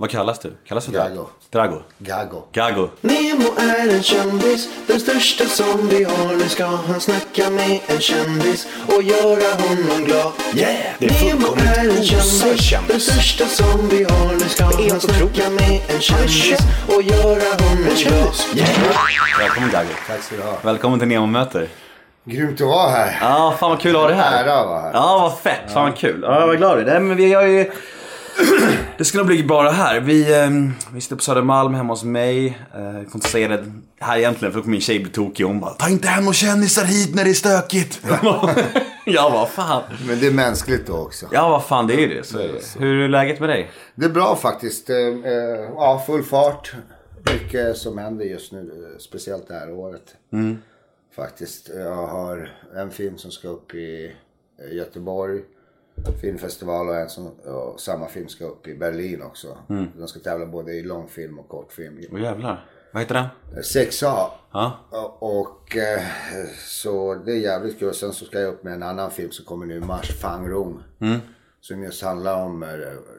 Vad kallas du? Kallas du Gago. Drago? Gago. Gago. Nemo är en kändis, den största som vi har. Nu ska han snacka med en kändis och göra honom glad. Yeah! Det är Nemo fullkomligt är en osar kändis, den kändis. största som vi har. Nu ska är han helt snacka otroligt. med en kändis och göra honom glad. kändis. Välkommen Gago. Tack ska du ha. Välkommen till Nemo möter. Grymt att vara här. Ja, fan vad kul att ha dig här. Ära att vara här. Ja, vad fett. Fan vad kul. Ja, vad glad jag är. Nej, men vi har ju... Det nog bli bara här. Vi, eh, vi sitter på Södermalm hemma hos mig. Eh, Jag får inte säga det här egentligen för då kommer min tjej bli tokig. Hon bara Ta inte hem några kändisar hit när det är stökigt. jag bara fan. Men det är mänskligt då också. Ja vad fan det är ju det. Så är det. Hur är läget med dig? Det är bra faktiskt. Eh, eh, Ja, full fart. Mycket som händer just nu. eh, Speciellt det här året. Faktiskt. Jag har en film som ska upp i Göteborg. Filmfestival och en som, och samma film ska upp i Berlin också. Den ska tävla både i långfilm och kortfilm. Åh jävlar. Vad heter den? 6A. Ja. Och eh, så det är jävligt kul. Sen så ska jag upp med en annan film som kommer nu i mars, Fang Rong. Som just handlar om eh,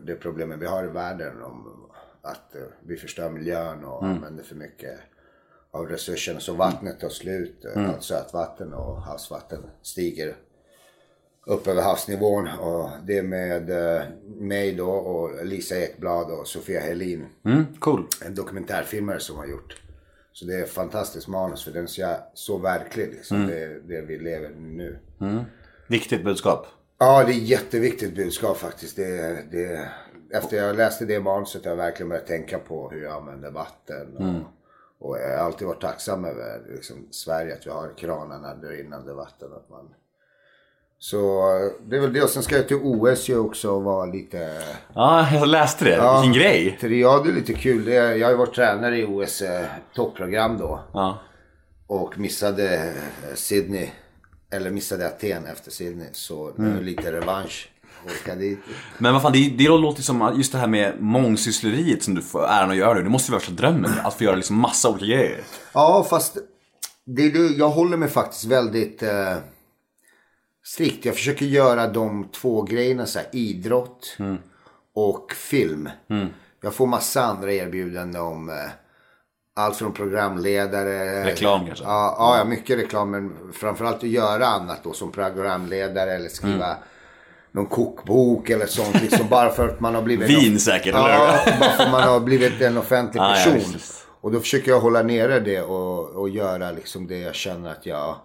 det problemet vi har i världen. Om att eh, vi förstör miljön och använder för mycket av resurserna. Så vattnet tar slut. eh, Allt sötvatten och havsvatten stiger upp över havsnivån. Och det är med eh, mig då och Lisa Ekblad och Sofia Helin Mm, cool. en dokumentärfilmare som har gjort. Så det är ett fantastiskt manus för den är så, så verklig liksom. Det, är det vi lever nu. Viktigt budskap. Ja, det är jätteviktigt budskap faktiskt. Det, det, efter jag läste det manuset har jag verkligen börjat tänka på hur jag använder vatten. Och, och jag har alltid varit tacksam över liksom, Sverige, att vi har kranarna där rinnande vatten. Att man... Så det är väl det. Och sen ska jag till OS ju också och vara lite... Ja, jag läste det. Ja. Vilken grej. För ja, det är lite kul. Det är, jag har ju varit tränare i OS eh, topprogram då. Ja. Och missade eh, Sydney. Eller missade Aten efter Sydney. Så nu är det lite revansch. Men vad fan, det, det låter som att just det här med mångsyssleriet som du får äran att göra nu. Det måste ju vara värsta drömmen. Att få göra liksom massa olika grejer. Ja, fast det, det, jag håller mig faktiskt väldigt eh, strikt. Jag försöker göra de två grejerna så här, idrott och film. Jag får massa andra erbjudanden om eh, allt från programledare. Reklam kanske? Ja, ja, ja, mycket reklam. Men framförallt att göra annat då som programledare eller skriva någon kokbok eller sånt. Liksom, bara för att man har blivit... Vin säkert, eller Ja, hur? bara för att man har blivit en offentlig Ja, ja, person. visst. och då försöker jag hålla nere det och, och göra liksom det jag känner att jag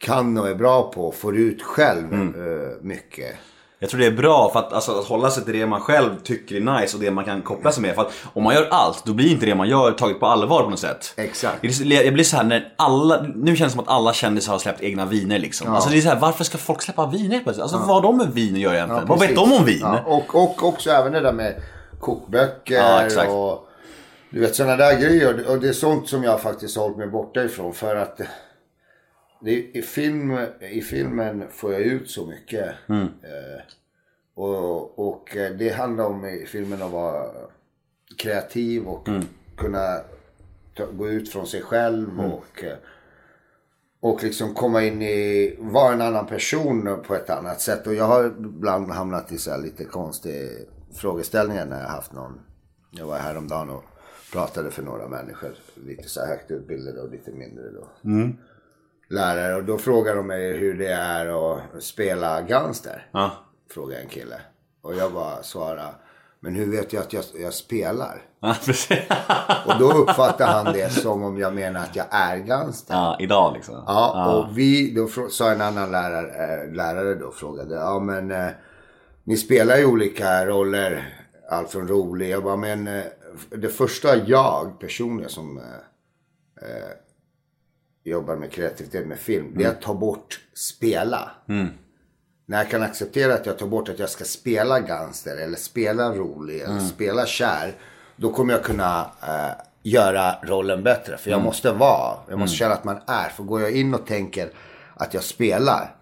kan och är bra på. Får ut själv Mm. eh, mycket. Jag tror det är bra för att, alltså, att hålla sig till det man själv tycker är nice och det man kan koppla sig med. För att om man gör allt, då blir inte det man gör taget på allvar på något sätt. Exakt. Jag blir så här när alla, nu känns det som att alla kändisar har släppt egna viner liksom. Alltså det är så här, varför ska folk släppa viner plötsligt? Alltså vad har de med vin att göra egentligen? vad vet de om vin? Ja, och, och också även det där med kokböcker Ja, exakt. och du vet sådana där grejer. Och det är sånt som jag faktiskt har hållit mig borta ifrån. För att i, film, i filmen får jag ut så mycket. Mm. Eh, och, och eh, det handlar om i filmen att vara kreativ och Mm. kunna ta, gå ut från sig själv. Mm. och eh, och liksom komma in i, vara en annan person på ett annat sätt. Och jag har ibland hamnat i så lite konstiga frågeställningar när jag haft någon. Jag var häromdagen och pratade för några människor. Lite så högt utbildade och lite mindre då. Lärare. Och då frågar de mig hur det är att spela gangster. Ja. Frågar en kille. Och jag bara svarar. Men hur vet jag att jag, jag spelar? Ja. Och då uppfattar han det som om jag menar att jag är gangster. ja, idag liksom. Ja, och vi, då sa en annan lärare, äh, lärare då frågade, ja men eh, ni spelar ju olika roller, allt från rolig, jag bara, men eh, det första jag personligen som eh, eh, jobbar med kreativitet med film, det är att ta bort spela. När jag kan acceptera att jag tar bort att jag ska spela gangster eller spela rolig eller spela kär. Då kommer jag kunna eh, göra rollen bättre. För jag måste vara, jag måste känna att man är. För går jag in och tänker att jag spelar.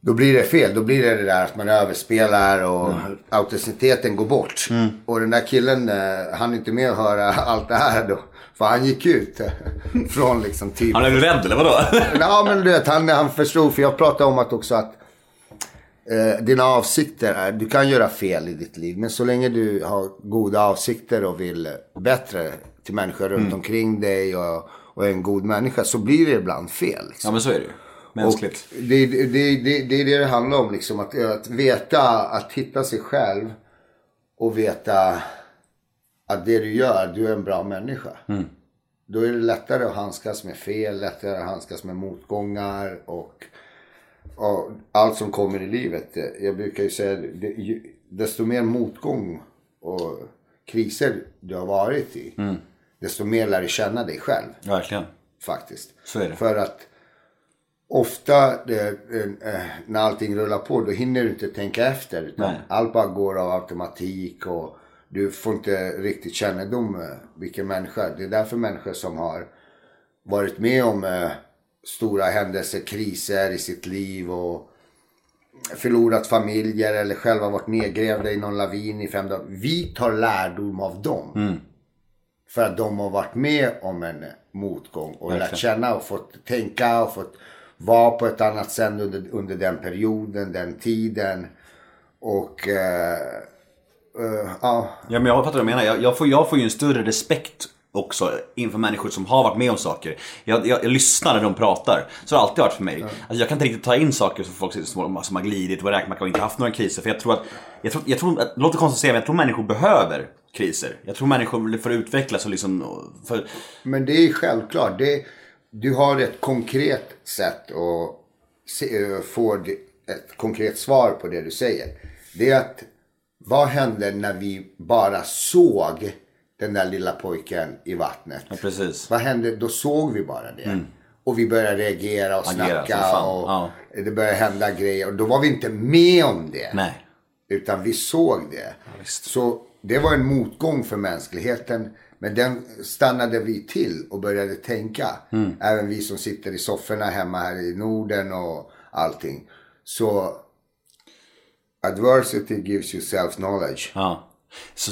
Då blir det fel. Då blir det det där att man överspelar och autenticiteten går bort. Och den där killen, eh, han är inte med att höra allt det här då. För han gick ut eh, från liksom typ Han är rädd eller vadå? Ja men du vet, han, han förstod. För jag pratade om att också att eh, dina avsikter är, du kan göra fel i ditt liv. Men så länge du har goda avsikter och vill bättre till människor runt Mm. omkring dig och, och är en god människa. Så blir det ibland fel. Liksom. Ja men så är det ju. Mänskligt. Och det, det, det, det, det är det det handlar om. Liksom, att, att veta, att hitta sig själv och veta att det du gör, du är en bra människa. Då är det lättare att handskas med fel, lättare att handskas med motgångar och, och allt som kommer i livet. Jag brukar ju säga, det, desto mer motgång och kriser du har varit i, desto mer lär du känna dig själv Verkligen. faktiskt. Så är det. För att ofta det, eh, när allting rullar på då hinner du inte tänka efter. Utan Nej. allt bara går av automatik och du får inte riktigt kännedom eh, vilken människa. Det är därför människor som har varit med om eh, stora händelser, kriser i sitt liv och förlorat familjer eller själva varit nedgrävda i någon lavin i fem dagar. Vi tar lärdom av dem. För att de har varit med om en motgång och lärt känna och fått tänka och fått vara på ett annat sätt under, under den perioden, den tiden. Och eh, eh, ja, Ja men jag fattar vad du menar. Jag, jag, får, jag får ju en större respekt också inför människor som har varit med om saker. Jag, jag, jag lyssnar när de pratar. Så har det alltid varit för mig. Alltså, jag kan inte riktigt ta in saker som folk som, som har glidit och räkmacka och inte haft några kriser. För jag tror att, jag tror, jag tror, det låter konstigt att säga men jag tror människor behöver kriser. Jag tror människor får utvecklas och liksom, för, Men det är självklart. Det, du har ett konkret sätt att se, eh, få ett konkret svar på det du säger. Det är att vad hände när vi bara såg den där lilla pojken i vattnet? ja, precis. Vad hände? Då såg vi bara det. Och vi började reagera och Agera snacka och ja. det började hända grejer. Och då var vi inte med om det. Nej. Utan vi såg det. visst. så det var en motgång för mänskligheten. Men den stannade vi till och började tänka. Mm. Även vi som sitter i sofforna hemma här i Norden och allting. Så adversity gives you self-knowledge. Ja. Så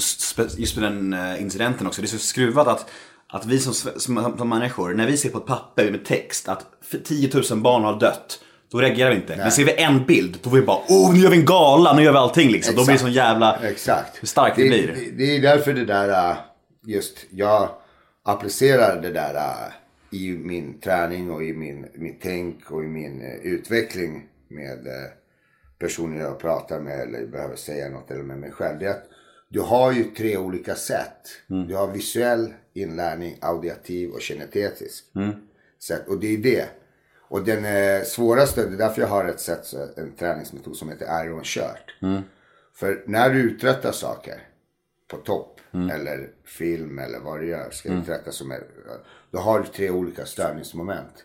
just med den eh, incidenten också, det är så skruvat att, att vi som, som, som människor, när vi ser på ett papper med text att f- 10 000 barn har dött, då reagerar vi inte. Men ser vi en bild, då får vi bara oh nu gör vi en gala, nu gör vi allting liksom. Då blir det sån jävla... Exakt. Hur starkt det blir. Det, det är därför det där, äh, just jag applicerar det där äh, i min träning och i min, mitt tänk och i min eh, utveckling med eh, personer jag pratar med eller behöver säga något eller med mig själv. Det är att du har ju tre olika sätt. Du har visuell inlärning, auditiv och kinetetisk sätt. Och det är det. Och den eh, svåraste, det är därför jag har ett sätt, en träningsmetod som heter Iron Shirt. För när du uträttar saker på topp eller film eller vad du gör ska uträtta som är, då har du tre olika störningsmoment.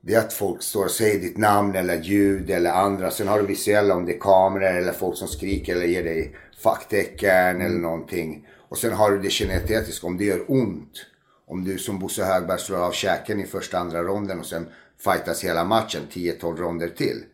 Det är att folk står och säger ditt namn eller ljud eller andra. Sen har du visuella om det är kameror eller folk som skriker eller ger dig facktecken eller någonting. Och sen har du det kinetetiska om det gör ont. Om du som Bosse Högberg slår av käken i första andra ronden och sen fightas hela matchen 10-12 ronder till.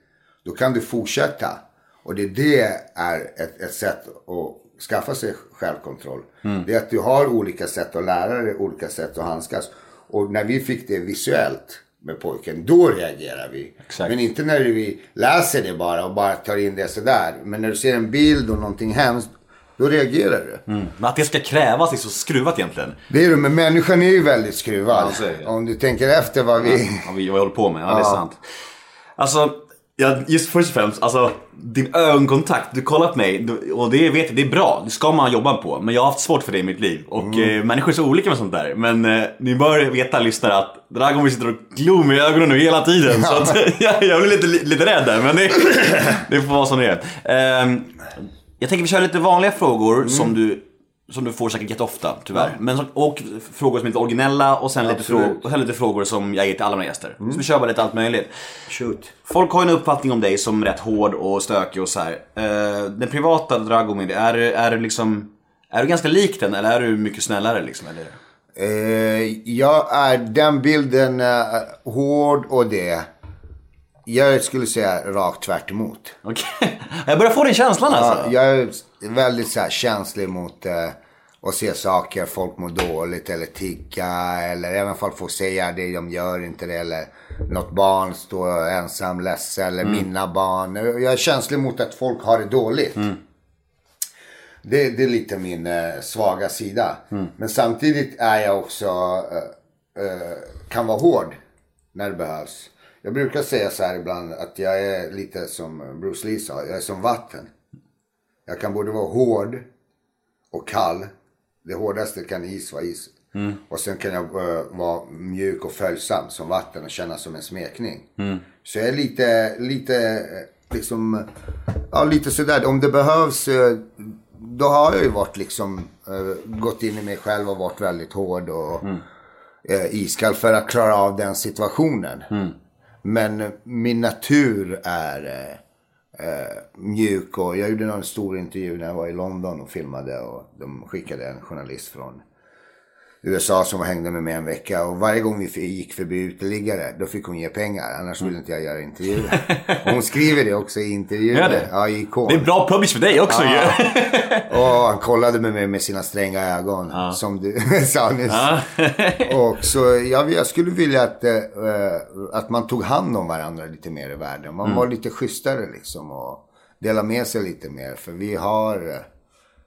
Då kan du fortsätta. Och det, det är ett, ett sätt att skaffa sig självkontroll. Det är att du har olika sätt att lära dig, olika sätt att handskas. Och när vi fick det visuellt med pojken, då reagerar vi. Exakt. Men inte när vi läser det bara och bara tar in det sådär. Men när du ser en bild och någonting hemskt, då reagerar du. Men att det ska krävas är så skruvat egentligen. Det är det, men människan är ju väldigt skruvad. Ja. Om du tänker efter vad vi... Ja, vad vi håller på med, ja, det är Ja. sant. Alltså, ja, just först och främst, alltså din ögonkontakt, du kollar på mig och det vet jag, det är bra, det ska man jobba på. Men jag har haft svårt för det i mitt liv och Mm. eh, människor är så olika med sånt där. Men eh, ni bör veta lyssnare att Dragon sitter och glor mig i ögonen nu hela tiden. Så att, jag, jag blir lite, lite rädd där, men det, det får vara som det är. Ehm, jag tänker vi kör lite vanliga frågor Mm. som du som du får säkert jätteofta tyvärr. Men, och frågor som är lite originella och sen, lite. Mm. frågor, och sen lite frågor som jag ger till alla mina gäster. Så vi kör bara lite allt möjligt. Shoot. Folk har ju en uppfattning om dig som rätt hård och stökig och så här. Eh, den privata Dragomir, är, du- är du liksom... Är du ganska lik den eller är du mycket snällare liksom? Eller? Eh, jag är den bilden eh, hård och det. Jag skulle säga rakt tvärt emot. Okej. Jag börjar få den känslan alltså. Ja, jag väldigt så här, känslig mot eh, och se saker, folk mår dåligt eller tigga eller i alla fall få säga det, de gör inte det eller något barn står ensam, ledsen eller mina barn. Jag är känslig mot att folk har det dåligt. Det, det är lite min eh, svaga sida. Men samtidigt är jag också, eh, eh, kan vara hård när det behövs. Jag brukar säga så här ibland att jag är lite som Bruce Lee sa, jag är som vatten. Jag kan både vara hård och kall. Det hårdaste kan is vara is. Och sen kan jag eh, vara mjuk och följsam som vatten och känna som en smekning. Så jag är lite, lite eh, liksom, ja lite sådär. Om det behövs, eh, då har jag ju varit liksom, eh, gått in i mig själv och varit väldigt hård och eh, iskall för att klara av den situationen. Men eh, min natur är eh, mjuk och jag gjorde någon stor intervju när jag var i London och filmade och de skickade en journalist från USA som hängde med mig en vecka och varje gång vi gick förbi uteliggare då fick hon ge pengar annars ville inte jag göra intervjuer. Och hon skriver det också i intervjuer. Gör det? Ja, i ikon. Det är bra publish för dig också ju. Och han kollade med mig med sina stränga ögon. Som du sa nyss. och så jag, jag skulle vilja att, eh, att man tog hand om varandra lite mer i världen. Man var lite schysstare liksom. Och delade med sig lite mer. För vi har eh,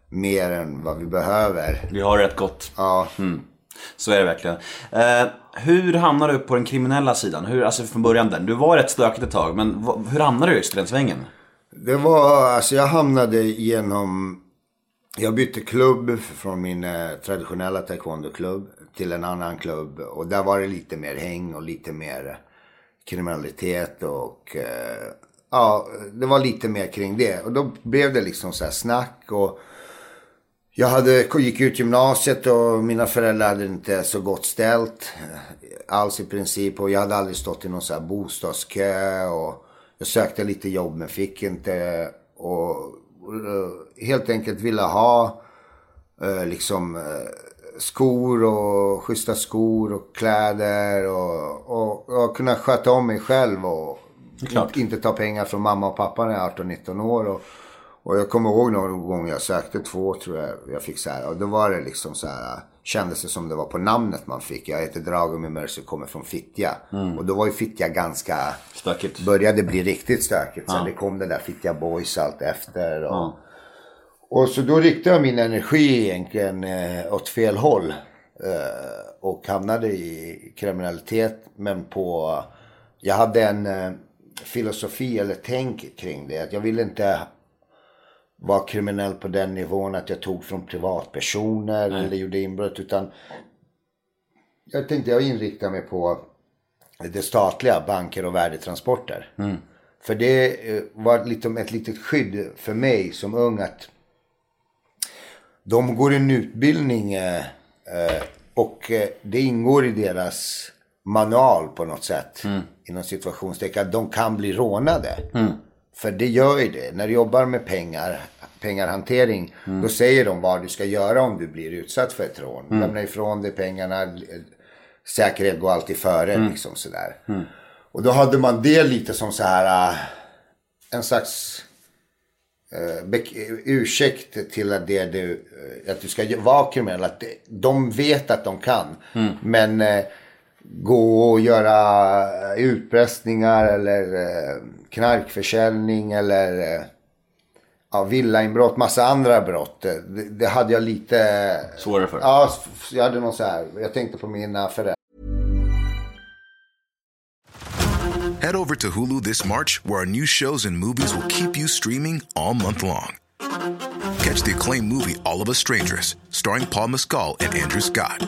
mer än vad vi behöver. Vi har rätt gott. Ja. Så är det verkligen. Eh, hur hamnade du på den kriminella sidan? Hur, alltså från början där. Du var rätt stökigt ett tag, men hur hamnade du just i den svängen? Det var, alltså jag hamnade genom, jag bytte klubb från min eh, traditionella taekwondo-klubb till en annan klubb. Och där var det lite mer häng och lite mer kriminalitet och eh, ja, det var lite mer kring det. Och då blev det liksom så här snack och jag hade, gick ut gymnasiet och mina föräldrar hade inte så gott ställt. eh, Alls i princip. Och jag hade aldrig stått i någon så här bostadskö. Och jag sökte lite jobb men fick inte. Och, och eh, helt enkelt ville ha eh, liksom skor och schyssta skor och kläder. Och, och, och kunna sköta om mig själv. Och inte ta pengar från mamma och pappa när jag är 18-19 år. Och, och jag kommer ihåg någon gång jag sökte två tror jag jag fick så här. Och då var det liksom så här. Kändes det som det var på namnet man fick. Jag heter Dragomir Mercer kommer från Fittja. Och då var ju Fittja ganska, Stökigt. började bli riktigt stökigt. Sen det kom det där Fittja Boys allt efter. Och, Ja. och så då riktade jag min energi egentligen eh, åt fel håll. Eh, och hamnade i kriminalitet. Men på, jag hade en eh, filosofi eller tänk kring det. Att jag ville inte vara kriminell på den nivån att jag tog från privatpersoner eller gjorde inbrott. Utan jag tänkte jag inriktar mig på det statliga, banker och värdetransporter. För det eh, var lite, ett litet skydd för mig som ung att de går en utbildning eh, eh, och det ingår i deras manual på något sätt. Inom situationstecken. Att de kan bli rånade. För det gör ju det. När du jobbar med pengar, pengarhantering. Då säger de vad du ska göra om du blir utsatt för ett rån. Lämna ifrån dig pengarna. Säkerhet går alltid före liksom sådär. Och då hade man det lite som så här. eh, En slags bek- ursäkt till att, det du, eh, att du ska vara kriminell. Att de vet att de kan. Men eh, gå och göra eh, utpressningar eller eh, knarkförsäljning eller eh, ja, villainbrott, massa andra brott. Det, det hade jag lite... Svårare för. Ja, jag hade någon så här. Jag tänkte på mina föräldrar. Head over to Hulu this March, where our new shows and movies will keep you streaming all month long. Catch the acclaimed movie All of Us Strangers, starring Paul Mescal and Andrew Scott.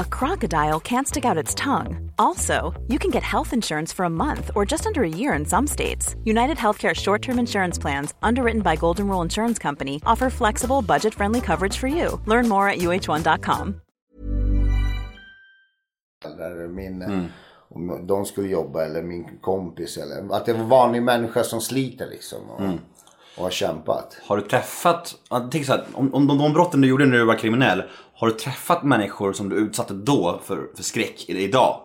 a crocodile can't stick out its tongue. Also, you can get health insurance for a month or just under a year in some states. United Healthcare short term insurance plans, underwritten by Golden Rule Insurance Company, offer flexible, budget friendly coverage for you. Learn more at uh1.com. Eller min, om de skulle jobba eller min kompis eller att det var vanlig människa som sliter liksom. Och, och har kämpat. Har du träffat, jag tänker så här, om, om de, de brotten du gjorde när du var kriminell, har du träffat människor som du utsatte då för, för skräck idag?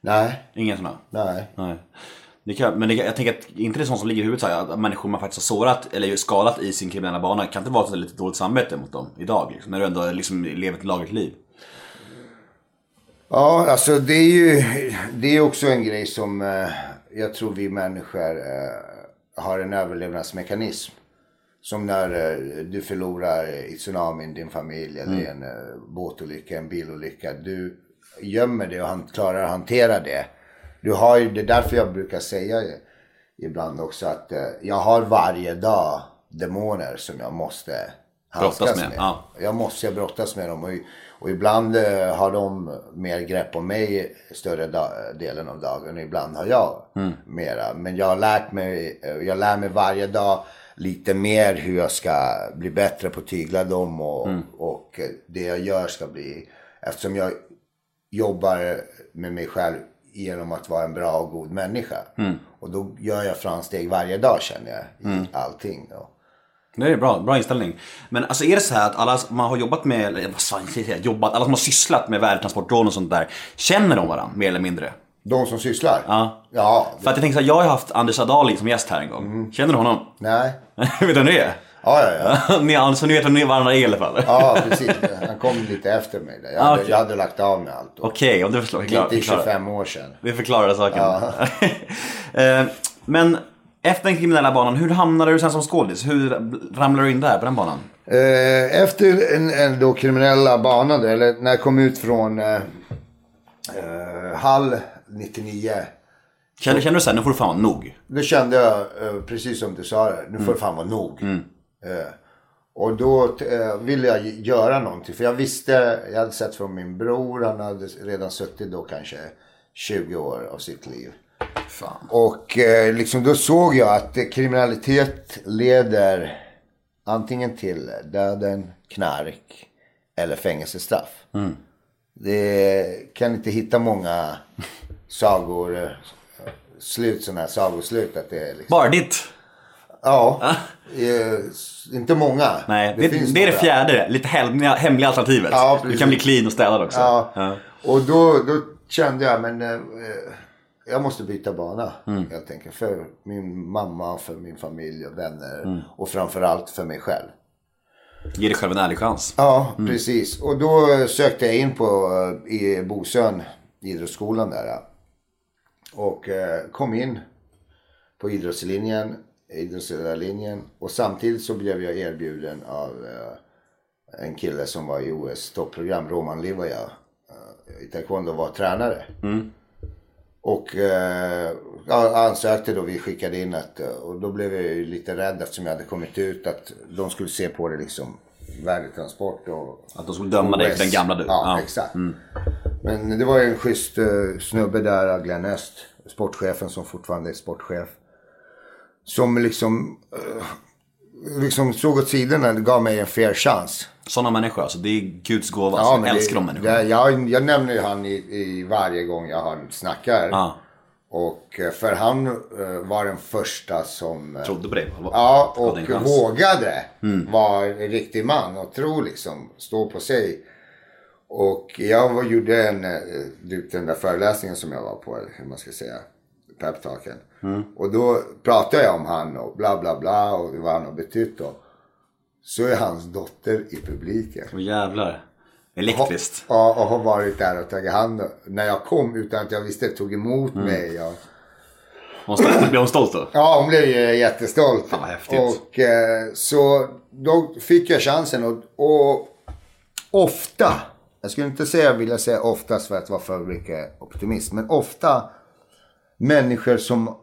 Nej, Inga sådana? nej. Nej. Det kan, men det, jag tänker att inte det är sånt som ligger i huvudet så här, att människor man faktiskt har sårat eller skadat i sin kriminella bana kan inte vara ett lite dåligt samvete mot dem idag liksom, när du ändå liksom lever ett lagligt liv. Ja, alltså det är ju det är också en grej som eh, jag tror vi människor eh, har en överlevnadsmekanism. Som när eh, du förlorar i tsunamin din familj eller i en eh, båtolycka, en bilolycka. Du gömmer det och han klarar att hantera det. Du har ju, det är därför jag brukar säga ibland också att eh, jag har varje dag demoner som jag måste Brottas med. med, ja. Jag måste brottas med dem och, och ibland har de mer grepp om mig större delen av dagen och ibland har jag mera. Men jag har lärt mig, jag lär mig varje dag lite mer hur jag ska bli bättre på att tygla dem och, och eh, det jag gör ska bli, eftersom jag jobbar med mig själv genom att vara en bra och god människa. Och då gör jag framsteg varje dag känner jag i allting. Och, Det är bra, bra inställning. Men alltså är det så här att alla som man har jobbat med, eller vad fan jobbat, alla som har sysslat med värdetransportrån och sånt där, känner de varandra mer eller mindre? De som sysslar? Ja. Ja, För att jag tänker så här, jag har haft Anders Adali som gäst här en gång. Känner du honom? nej. vet du vem det är? Ja, ja, ja. ni, alltså, ni vet vem ni varandra är i alla fall? Ja, precis. Han kom lite efter mig. Jag hade, okej. jag hade lagt av med allt. Okej, om du förstår. Förklara, Lite i förklara. 25 år sedan. Det förklarar saken. Eh, Men efter den kriminella banan, hur hamnade du sen som skådis? Hur ramlade du in där på den banan? Eh, Efter en, en då kriminella bana, där, eller när jag kom ut från eh, eh, Hall 99. Kände, kände du såhär, nu får du fan vara nog? Då kände jag, eh, precis som du sa det, nu får det fan vara nog. Eh, och då eh, ville jag göra någonting. För jag visste, jag hade sett från min bror, han hade redan suttit då kanske 20 år av sitt liv. Fan. Och liksom då såg jag att kriminalitet leder antingen till döden, knark eller fängelsestraff. Det kan inte hitta många sagor, eh, slut, sådana här sagoslut. Att det är liksom, Bara ditt? ja, eh, inte många. Nej, det, det, finns är det fjärde, lite hemliga, hemliga alternativet. Ja, du kan bli clean och städad också. Ja. Ja. Och då, då kände jag, men eh, jag måste byta bana Mm. helt enkelt. För min mamma, för min familj och vänner. Mm. Och framförallt för mig själv. Ge dig själv en ärlig chans. Ja, precis. Och då sökte jag in på eh, i Bosön, idrottsskolan där. Och eh, kom in på idrottslinjen, idrottsledarlinjen. Och samtidigt så blev jag erbjuden av eh, en kille som var i OS toppprogram, Roman Livaja. eh, I taekwondo var tränare. Och eh, ansökte då, vi skickade in att, och då blev jag ju lite rädd eftersom jag hade kommit ut att de skulle se på det liksom värdetransport och Att de skulle döma dig för den gamla du. Ja, Ja. exakt. Men det var ju en schysst uh, snubbe där, Glenn Öst, sportchefen som fortfarande är sportchef. Som liksom, eh, liksom såg åt sidorna och gav mig en fair chans. Sådana människor alltså, det är Guds gåva. alltså. jag älskar de människorna. det, jag, jag nämner ju han i, i varje gång jag har snackar. Ja. Och eh, för han eh, var den första som... eh, Trodde på dig. Ja, Gav och vågade vara en riktig man och tro liksom, stå på sig. Och jag var, gjorde en, eh, typ den där föreläsningen som jag var på, hur man ska säga, peptalken. Och då pratade jag om han och bla bla bla och vad han har betytt då. Så är hans dotter i publiken. Åh jävlar. Elektriskt. Ja, och har varit där och tagit hand om- När jag kom utan att jag visste, tog emot mig. Och, Hon stolt, blev hon stolt då? Ja, hon blev ju jättestolt. Fan, vad häftigt. Och eh, så då fick jag chansen och, och ofta, jag skulle inte säga, vilja säga oftast för att vara för mycket optimist, men ofta människor som eh,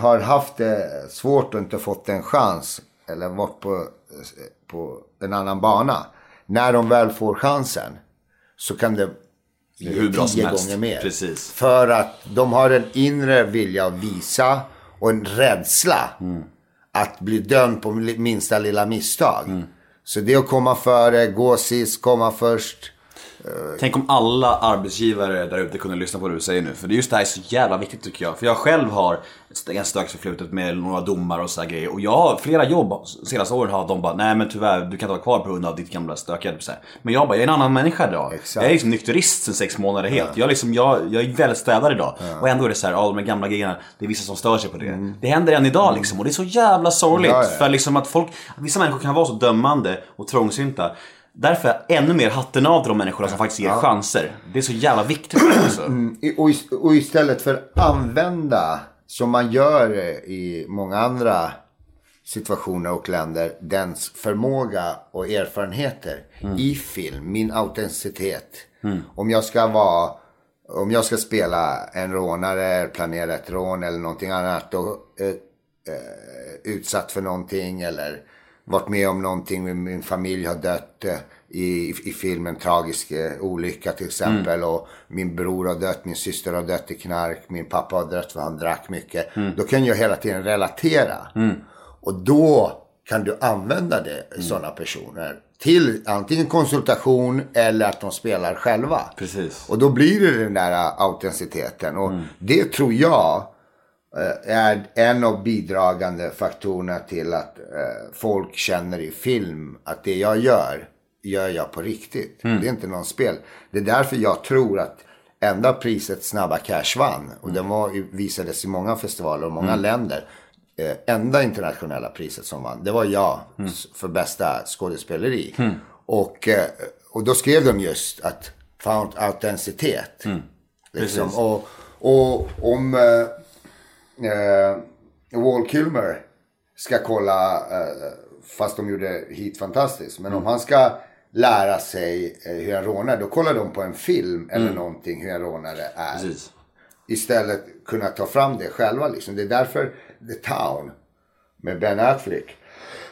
har haft det svårt och inte fått en chans eller varit på, på en annan bana. När de väl får chansen så kan det är hur bra tio gånger mer. Precis. För att de har en inre vilja att visa och en rädsla att bli dömd på minsta lilla misstag. Så det att komma före, gå sist, komma först. Tänk om alla arbetsgivare där ute kunde lyssna på det du säger nu. För det just det här är så jävla viktigt tycker jag. För jag själv har ganska stökigt förflutet med några domar och sådär grejer. Och jag har flera jobb senaste åren har de bara, nej men tyvärr du kan inte vara kvar på grund av ditt gamla stökiga. Men jag bara, jag är en annan människa idag. Exakt. Jag är liksom nykterist sen sex månader helt. Jag, är liksom, jag, jag är väldigt städad idag. Och ändå är det så här, alla de här gamla grejerna, det är vissa som stör sig på det. Det händer än idag liksom. Och det är så jävla sorgligt. Mm. Ja, ja. För liksom att folk, vissa människor kan vara så dömande och trångsynta. Därför är ännu mer hatten av till de människorna som faktiskt ger chanser. Det är så jävla viktigt alltså. I- Och, is- och istället för använda, som man gör i många andra situationer och länder, dens förmåga och erfarenheter i film, min autenticitet. Om jag ska vara, om jag ska spela en rånare, planera ett rån eller någonting annat, då, eh, eh, utsatt för någonting eller varit med om någonting, min, familj har dött eh, i, i filmen Tragisk eh, olycka till exempel och min bror har dött, min syster har dött i knark, min pappa har dött för han drack mycket. Då kan jag hela tiden relatera. Och då kan du använda det, sådana personer till antingen konsultation eller att de spelar själva. Precis. Och då blir det den där autenticiteten. Och det tror jag är en av bidragande faktorerna till att eh, folk känner i film att det jag gör, gör jag på riktigt. Det är inte någon spel. Det är därför jag tror att enda priset Snabba Cash vann, och den var, visades i många festivaler och många länder. Eh, enda internationella priset som vann, det var jag s- för bästa skådespeleri. Och, eh, och då skrev de just att found autenticitet. Liksom. Precis. Och, och om eh, Wall Kilmer ska kolla, eh, fast de gjorde hit fantastiskt, men om han ska lära sig eh, hur en rånare, då kollar de på en film eller någonting hur en rånare är Precis. istället kunna ta fram det själva. Liksom. Det är därför The Town med Ben Affleck,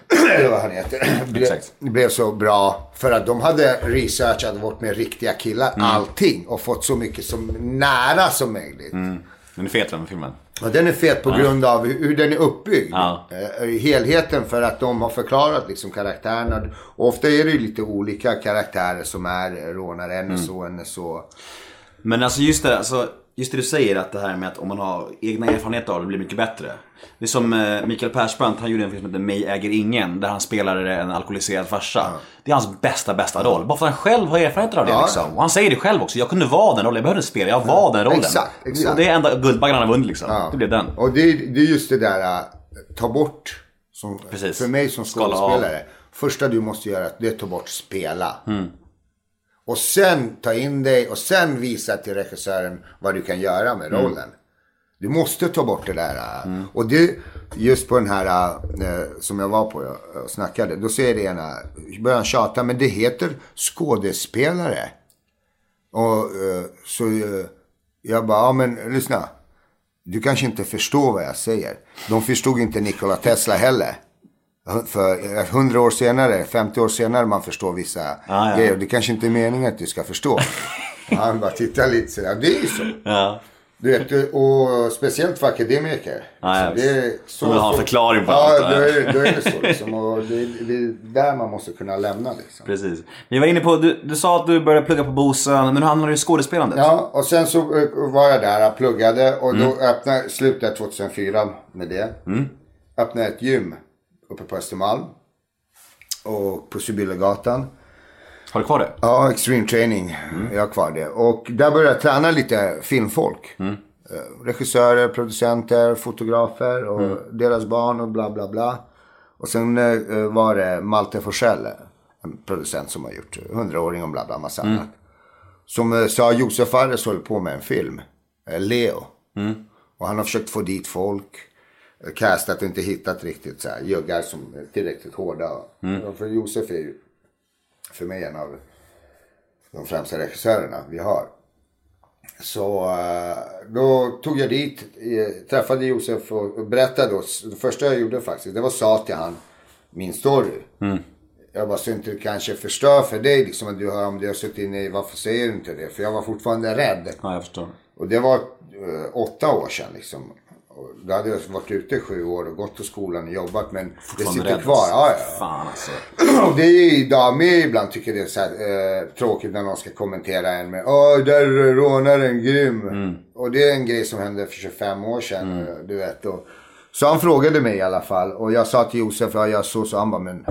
eller vad han heter, blev, blev så bra. För att de hade researchat och varit med riktiga killar, Mm. allting. Och fått så mycket som nära som möjligt. Den är fet den filmen. Och den är fet på grund av hur, den är uppbyggd. Ja. Eh, helheten för att de har förklarat liksom karaktärerna. Och ofta är det ju lite olika karaktärer som är rånare. En är Mm. så, en så. Men alltså just det, alltså, just det du säger att det här med att om man har egna erfarenheter av det blir mycket bättre. Det är som eh, Mikael Persbrandt, han gjorde en film som heter Mig äger ingen. Där han spelar en alkoholiserad farsa. Det är hans bästa, bästa roll. Bara för att han själv har erfarenheter av det Ja. liksom. Och han säger det själv också. Jag kunde vara den rollen, jag behövde inte spela, jag var den rollen. Exakt, exakt. Och det är enda Guldbaggen han har vunnit liksom. Ja. Det blev den. Och det, är- det är just det där, äh, ta bort. Som, Precis. För mig som skådespelare. Första du måste göra det är att ta bort spela. Och sen ta in dig och sen visa till regissören vad du kan göra med rollen. Du måste ta bort det där. äh. Och det, just på den här äh, som jag var på och snackade. Då säger det ena, börjar han tjata, men det heter skådespelare. Och eh, så jag bara, ja men lyssna. Du kanske inte förstår vad jag säger. De förstod inte Nikola Tesla heller. För eh, hundra år senare, 50 år senare man förstår vissa ja. grejer. Det kanske inte är meningen att du ska förstå. Han bara tittar lite sådär. Det är ju så. Ja. Du vet, och speciellt för akademiker. Ja, ja, det är så De vill ha en förklaring på allt, Ja, då är, då är det så liksom. Och det, det är där man måste kunna lämna liksom. Precis. Vi var inne på, du, du sa att du började plugga på Bosön, men nu handlar det i skådespelandet. Ja, och sen så eh, var jag där och pluggade och då Mm. öppnade, slutade jag 2004 med det. Öppnade ett gym uppe på Östermalm. Och på Sibyllegatan. Har du kvar det? Ja, Extreme Training. Jag har kvar det. Och där började jag träna lite filmfolk. Eh, Regissörer, producenter, fotografer och deras barn och bla bla bla. Och sen eh, var det Malte Forsell, en producent som har gjort 100-åring och bla bla massa annat. Som eh, sa Josef Fares håller på med en film, eh, Leo. Och han har försökt få dit folk. Castat och inte hittat riktigt så här juggar som är tillräckligt hårda. Och För Josef är ju för mig en av de främsta regissörerna vi har. Så eh, då tog jag dit, eh, träffade Josef och berättade då. Det första jag gjorde faktiskt, det var sa till han min story. Jag bara, så inte kanske förstör för dig liksom. Att du har, om du har suttit inne i, varför säger du inte det? För jag var fortfarande rädd. Ja, jag förstår. Och det var eh, åtta år sedan liksom. Då hade jag varit ute i sju år och gått till skolan och jobbat men det sitter rädd, kvar. Ja, ja. Fan alltså. Och det är ju idag med ibland tycker det är så här, eh, tråkigt när någon ska kommentera en med Åh, där är rånaren grym. Mm. Och det är en grej som hände för 25 år sedan. eh, Du vet. Och, så han frågade mig i alla fall. Och jag sa till Josef, ja jag så, så han bara, men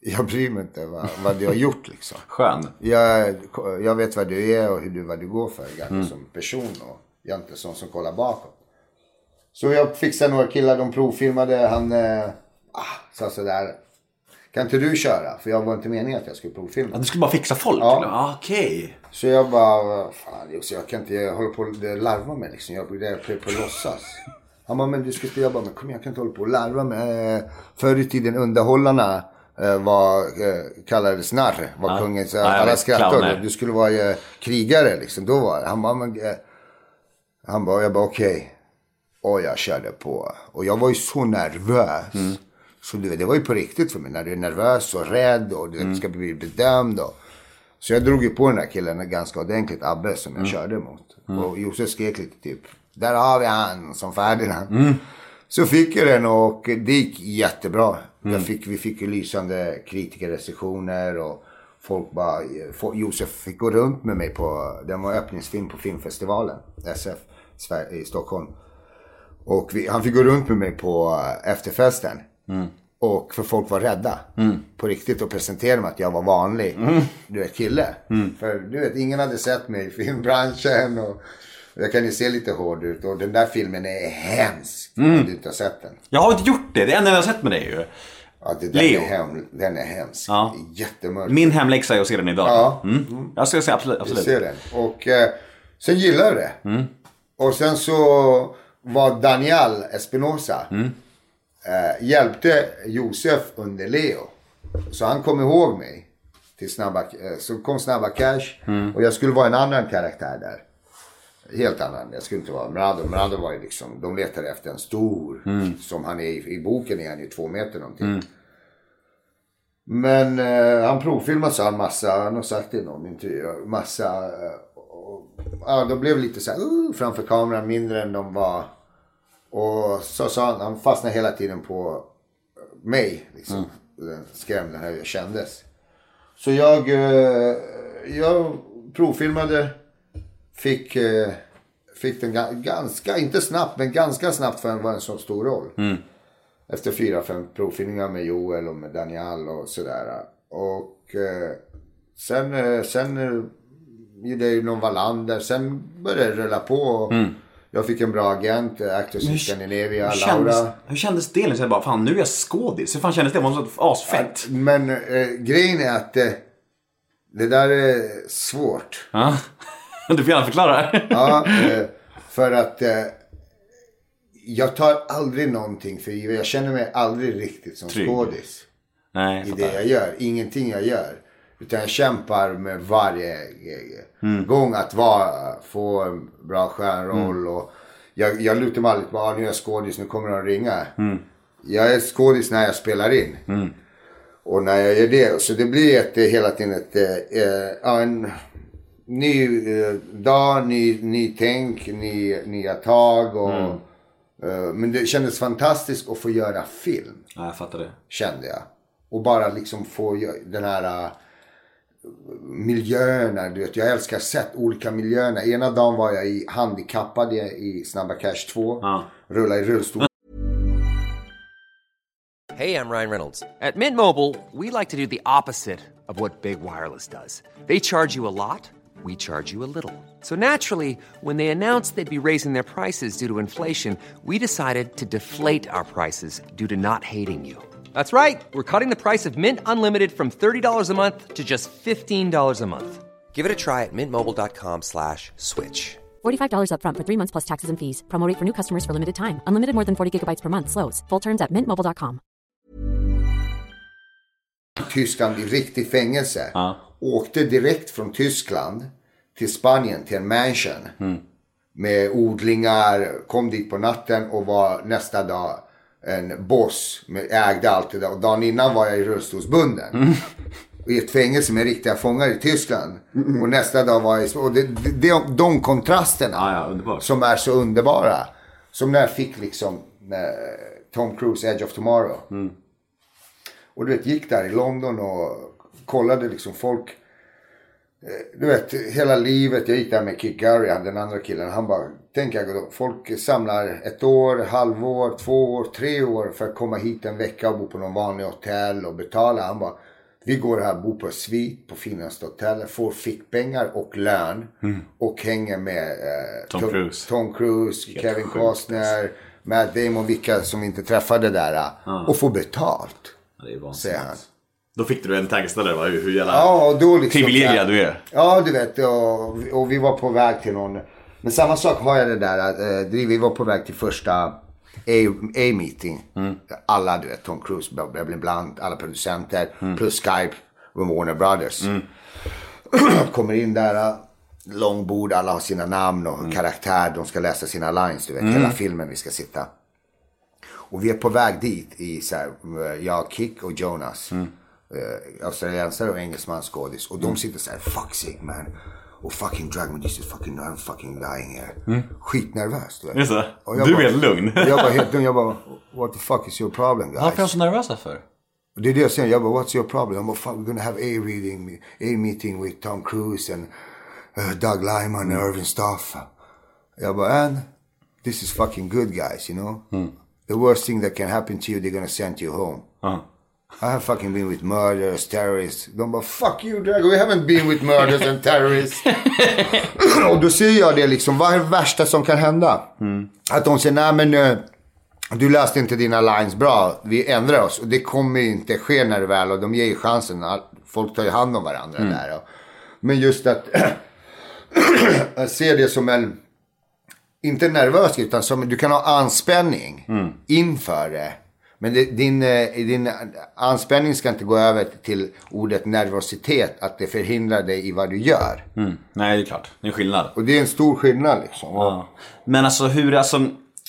jag bryr mig inte vad, vad du har gjort liksom. Skön. Jag, jag vet vad du är och hur du, vad du går för Mm. som person. Och jag är inte sån som kollar bakåt. Så jag fixade några killar, de provfilmade. Han eh, ah, sa sådär. Kan inte du köra? För jag var inte meningen att jag skulle provfilma. Ja, du skulle bara fixa folk? Ja. Ah, Okej. Så jag bara, fan Jose, jag kan inte, jag håller på att larva mig liksom. Jag är på, att låtsas. Han bara, men du ska spela. Jag bara, men kom igen, jag kan inte hålla på och larva mig. Eh, Förr i tiden underhållarna eh, var, eh, kallades narr. Var Ja. kungens, Ja, alla skrattade. Du skulle vara krigare liksom. Då var det. Han bara, men, han bara, jag bara okej. Och jag körde på. Och jag var ju så nervös. Mm. Så du vet, det var ju på riktigt för mig. När du är nervös och rädd och Mm. du ska bli bedömd. Och, så jag drog ju på den där killen ganska ordentligt, Abbe, som jag Mm. körde mot. Och Josef skrek lite typ, där har vi han som Ferdinand. Mm. Så fick jag den och det gick jättebra. Mm. Fick, vi fick ju lysande kritikerrecensioner och folk bara, Josef fick gå runt med mig på, den var öppningsfilm på filmfestivalen, SF, i Stockholm. Och vi, han fick gå runt med mig på eh, efterfesten. Och för folk var rädda. På riktigt och presentera mig att jag var vanlig. Du vet kille. För du vet ingen hade sett mig i filmbranschen. Och jag kan ju se lite hård ut. Och den där filmen är hemsk. Om du inte har sett den. Jag har inte gjort det. Det enda jag har sett med det är ju. Ja, det, den, Leo. Är hem, den är hemsk. Ja. Jättemörk. Min hemläxa är att se den idag. Ja. Mm. Jag ska säga absolut. Jag absolut. ser den. Och eh, sen gillar jag det. Och sen så var Daniel Espinosa. Eh, hjälpte Josef under Leo. Så han kom ihåg mig. Till snabba, eh, så kom Snabba Cash. Och jag skulle vara en annan karaktär där. Helt annan. Jag skulle inte vara Mrado. Mrado var ju liksom, de letade efter en stor. Som han är i, i boken är han ju två meter någonting. Men eh, han provfilmade så han massa, han har sagt det i någon intervju, massa. Eh, och, ja, de blev lite så här, uh, framför kameran mindre än de var. Och så sa han, han fastnade hela tiden på mig. Liksom. Den skrämde hur jag kändes. Så jag, eh, jag provfilmade. Fick, eh, fick den ga- ganska, inte snabbt, men ganska snabbt för det var en så stor roll. Efter fyra, fem provfilmningar med Joel och med Daniel och sådär. Och eh, sen, sen gjorde jag ju någon Wallander. Sen började det rulla på. Och Jag fick en bra agent, Actors in Scandinavia, Hur kändes, Laura. hur kändes det? Liksom, jag bara, fan nu är jag skådis. Hur fan kändes det? Det var så asfett. Men eh, grejen är att eh, det där är svårt. Ja. Du får gärna förklara. Ja, eh, för att eh, jag tar aldrig någonting för givet. Jag känner mig aldrig riktigt som Trygg. skådis Nej, i det jag gör. Ingenting jag gör. Utan jag kämpar med varje eh, gång att vara, få en bra stjärnroll. Och jag, jag lutar mig aldrig på att ah, nu är jag skådis, nu kommer de ringa. Jag är skådis när jag spelar in. Och när jag gör det, så det blir ett, eh, hela tiden ett, ja, en ny dag, ny, ny tänk, ny, nya tag. Och, eh, men det kändes fantastiskt att få göra film, Ja, jag fattar det. kände jag. Och bara liksom få den här miljöerna, du vet. Jag älskar sett olika miljöerna. Ena dagen var jag i handikappad i, i Snabba Cash 2. Ja. Rulla i rullstol. Hey, I'm Ryan Reynolds. At Mint Mobile, we like to do the opposite of what Big Wireless does. They charge you a lot, we charge you a little. So naturally, when they announced they'd be raising their prices due to inflation, we decided to deflate our prices due to not hating you. That's right. We're cutting the price of Mint Unlimited from $30 a month to just $15 a month. Give it a try at mintmobile.com slash switch. $45 upfront for three months plus taxes and fees. Promo rate for new customers for limited time. Unlimited more than 40 gigabytes per month. Slows. Full terms at mintmobile.com. Tyskland i riktig fängelse. Åkte direkt från Tyskland till Spanien till en mansion. Mm. Med odlingar, kom dit på natten och var nästa dag en boss. Med, ägde allt det där. Och dagen innan var jag i rullstolsbunden. I ett fängelse med riktiga fångar i Tyskland. Och nästa dag var jag i... Och det, det, de, de kontrasterna. Ja, ja. Som är så underbara. Som när jag fick liksom Tom Cruise Edge of Tomorrow. Och du vet, gick där i London och kollade liksom folk. eh, Du vet, hela livet. Jag gick där med Kick han, den andra killen. Han bara, tänk jag, folk samlar ett år, halvår, två år, tre år för att komma hit en vecka och bo på någon vanlig hotell och betala. Han bara, vi går här, bor på svit på finaste hotellet, får fickpengar och lön. Och hänger med eh, Tom Cruise. Tom Cruise, Kevin Costner, Matt Damon, vilka som inte träffade där. eh, Och får betalt, Det är vansinnigt. säger han. Då fick du en tankeställare va? Hur, hur jävla Ja, och då liksom... privilegierad du är. Ja, du vet. Och, och vi var på väg till någon... Men samma sak har jag det där att eh, vi var på väg till första A-meeting. Alla, du vet, Tom Cruise, Beverly Blunt, alla producenter. Plus Skype och Warner Brothers. Kommer in där, eh, långbord, alla har sina namn och karaktär. De ska läsa sina lines, du vet. Hela filmen vi ska sitta. Och vi är på väg dit i så här, eh, jag, Kick och Jonas. Eh, australiensare och engelsman skådis. Och de sitter så här, fuck sake man. Och fucking drag me, this is fucking, I'm fucking dying here. Skitnervös du vet. Är det? Och jag Du är bara- helt lugn. Jag var helt lugn, jag bara, what the fuck is your problem guys? Varför är de så nervösa för? Och Det är det jag säger. Jag bara, what's your problem? I'm bara, fuck, we're gonna have a reading, a meeting with Tom Cruise and uh, Doug Lyman and Irving Staff. Jag bara, and this is fucking good guys, you know? The worst thing that can happen to you, they're gonna send you home. I have fucking been with murderers, terrorists. De bara, fuck you Drago, we haven't been with murderers and terrorists. och då ser jag det liksom, vad är det värsta som kan hända? Att de säger, nej men eh, du läste inte dina lines bra, vi ändrar oss. Och det kommer ju inte ske när det väl, och de ger ju chansen. Folk tar ju hand om varandra där. Och, men just att ser det som en, inte nervös utan som, du kan ha anspänning inför det. Men det, din, eh, din anspänning ska inte gå över till ordet nervositet, att det förhindrar dig i vad du gör. Mm. Nej, det är klart. Det är en skillnad. Och det är en stor skillnad liksom. Ja. Men alltså hur, alltså,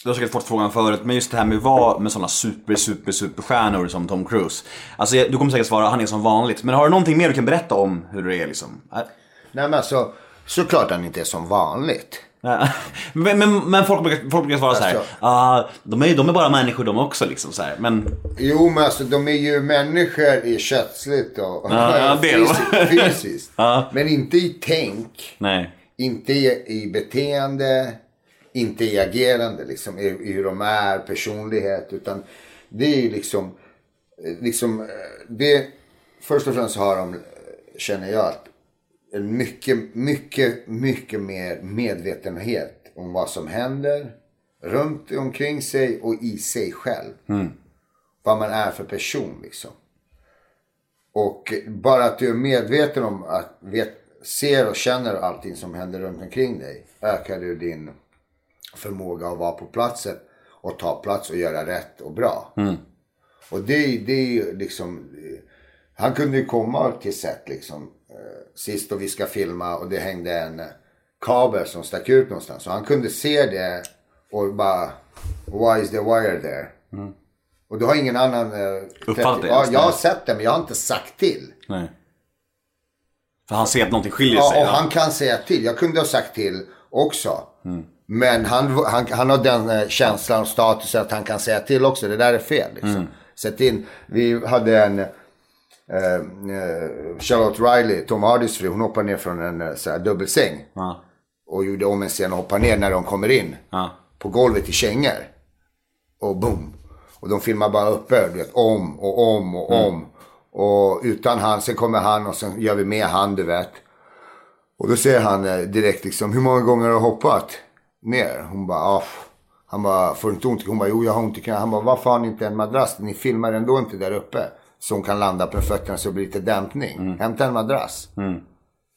du har säkert fått frågan förut, men just det här med att vara med sådana super, super, superstjärnor som Tom Cruise. Alltså du kommer säkert svara, han är som vanligt. Men har du någonting mer du kan berätta om hur det är liksom? Äh, Nej men alltså, såklart han inte är som vanligt. men, men, men folk, brukar, folk brukar svara så här, Alltså. ah, de, är, de är bara människor de också liksom så här. Men Jo men alltså de är ju människor i kötsligt och fysiskt. Men inte i tänk, nej. inte i, i beteende, inte i agerande liksom, i, i hur de är, personlighet. Utan det är ju liksom, eh, liksom, eh, det, först och främst har de, eh, känner jag, att mycket, mycket, mycket mer medvetenhet om vad som händer runt omkring sig och i sig själv. Vad man är för person liksom. Och bara att du är medveten om att vet, ser och känner allting som händer runt omkring dig ökar du din förmåga att vara på platsen och ta plats och göra rätt och bra. Och det, det är ju liksom, eh, han kunde ju komma till set liksom sist och vi ska filma och det hängde en eh, kabel som stack ut någonstans. Så han kunde se det och bara, why is the wire there? Och då har ingen annan... Eh, Uppfattat det Ja, jag har sett det men jag har inte sagt till. nej. För han ser att någonting skiljer Ja, sig. och han kan säga till. Jag kunde ha sagt till också. Men han, han, han har den eh, känslan och statusen att han kan säga till också. Det där är fel. Liksom. Sätt in. Vi hade en eh, eh, Charlotte Riley, Tom Hardys fru. Hon hoppade ner från en eh, så här, dubbelsäng. Ja. Och gjorde om en scen och hoppade ner när de kommer in. Ja. På golvet i kängor. Och boom. Och de filmar bara uppe, du vet, om och om och om. Och utan han, sen kommer han och sen gör vi med han, du vet. Och då säger han eh, direkt liksom, hur många gånger har du hoppat ner? Hon bara, ah. Han bara, får du inte ont? Hon bara, jo jag har ont i knäna. Han bara, varför har ni inte en madrass? Ni filmar ändå inte där uppe. Hon kan landa på fötterna så det blir lite dämpning. Hämta en madrass.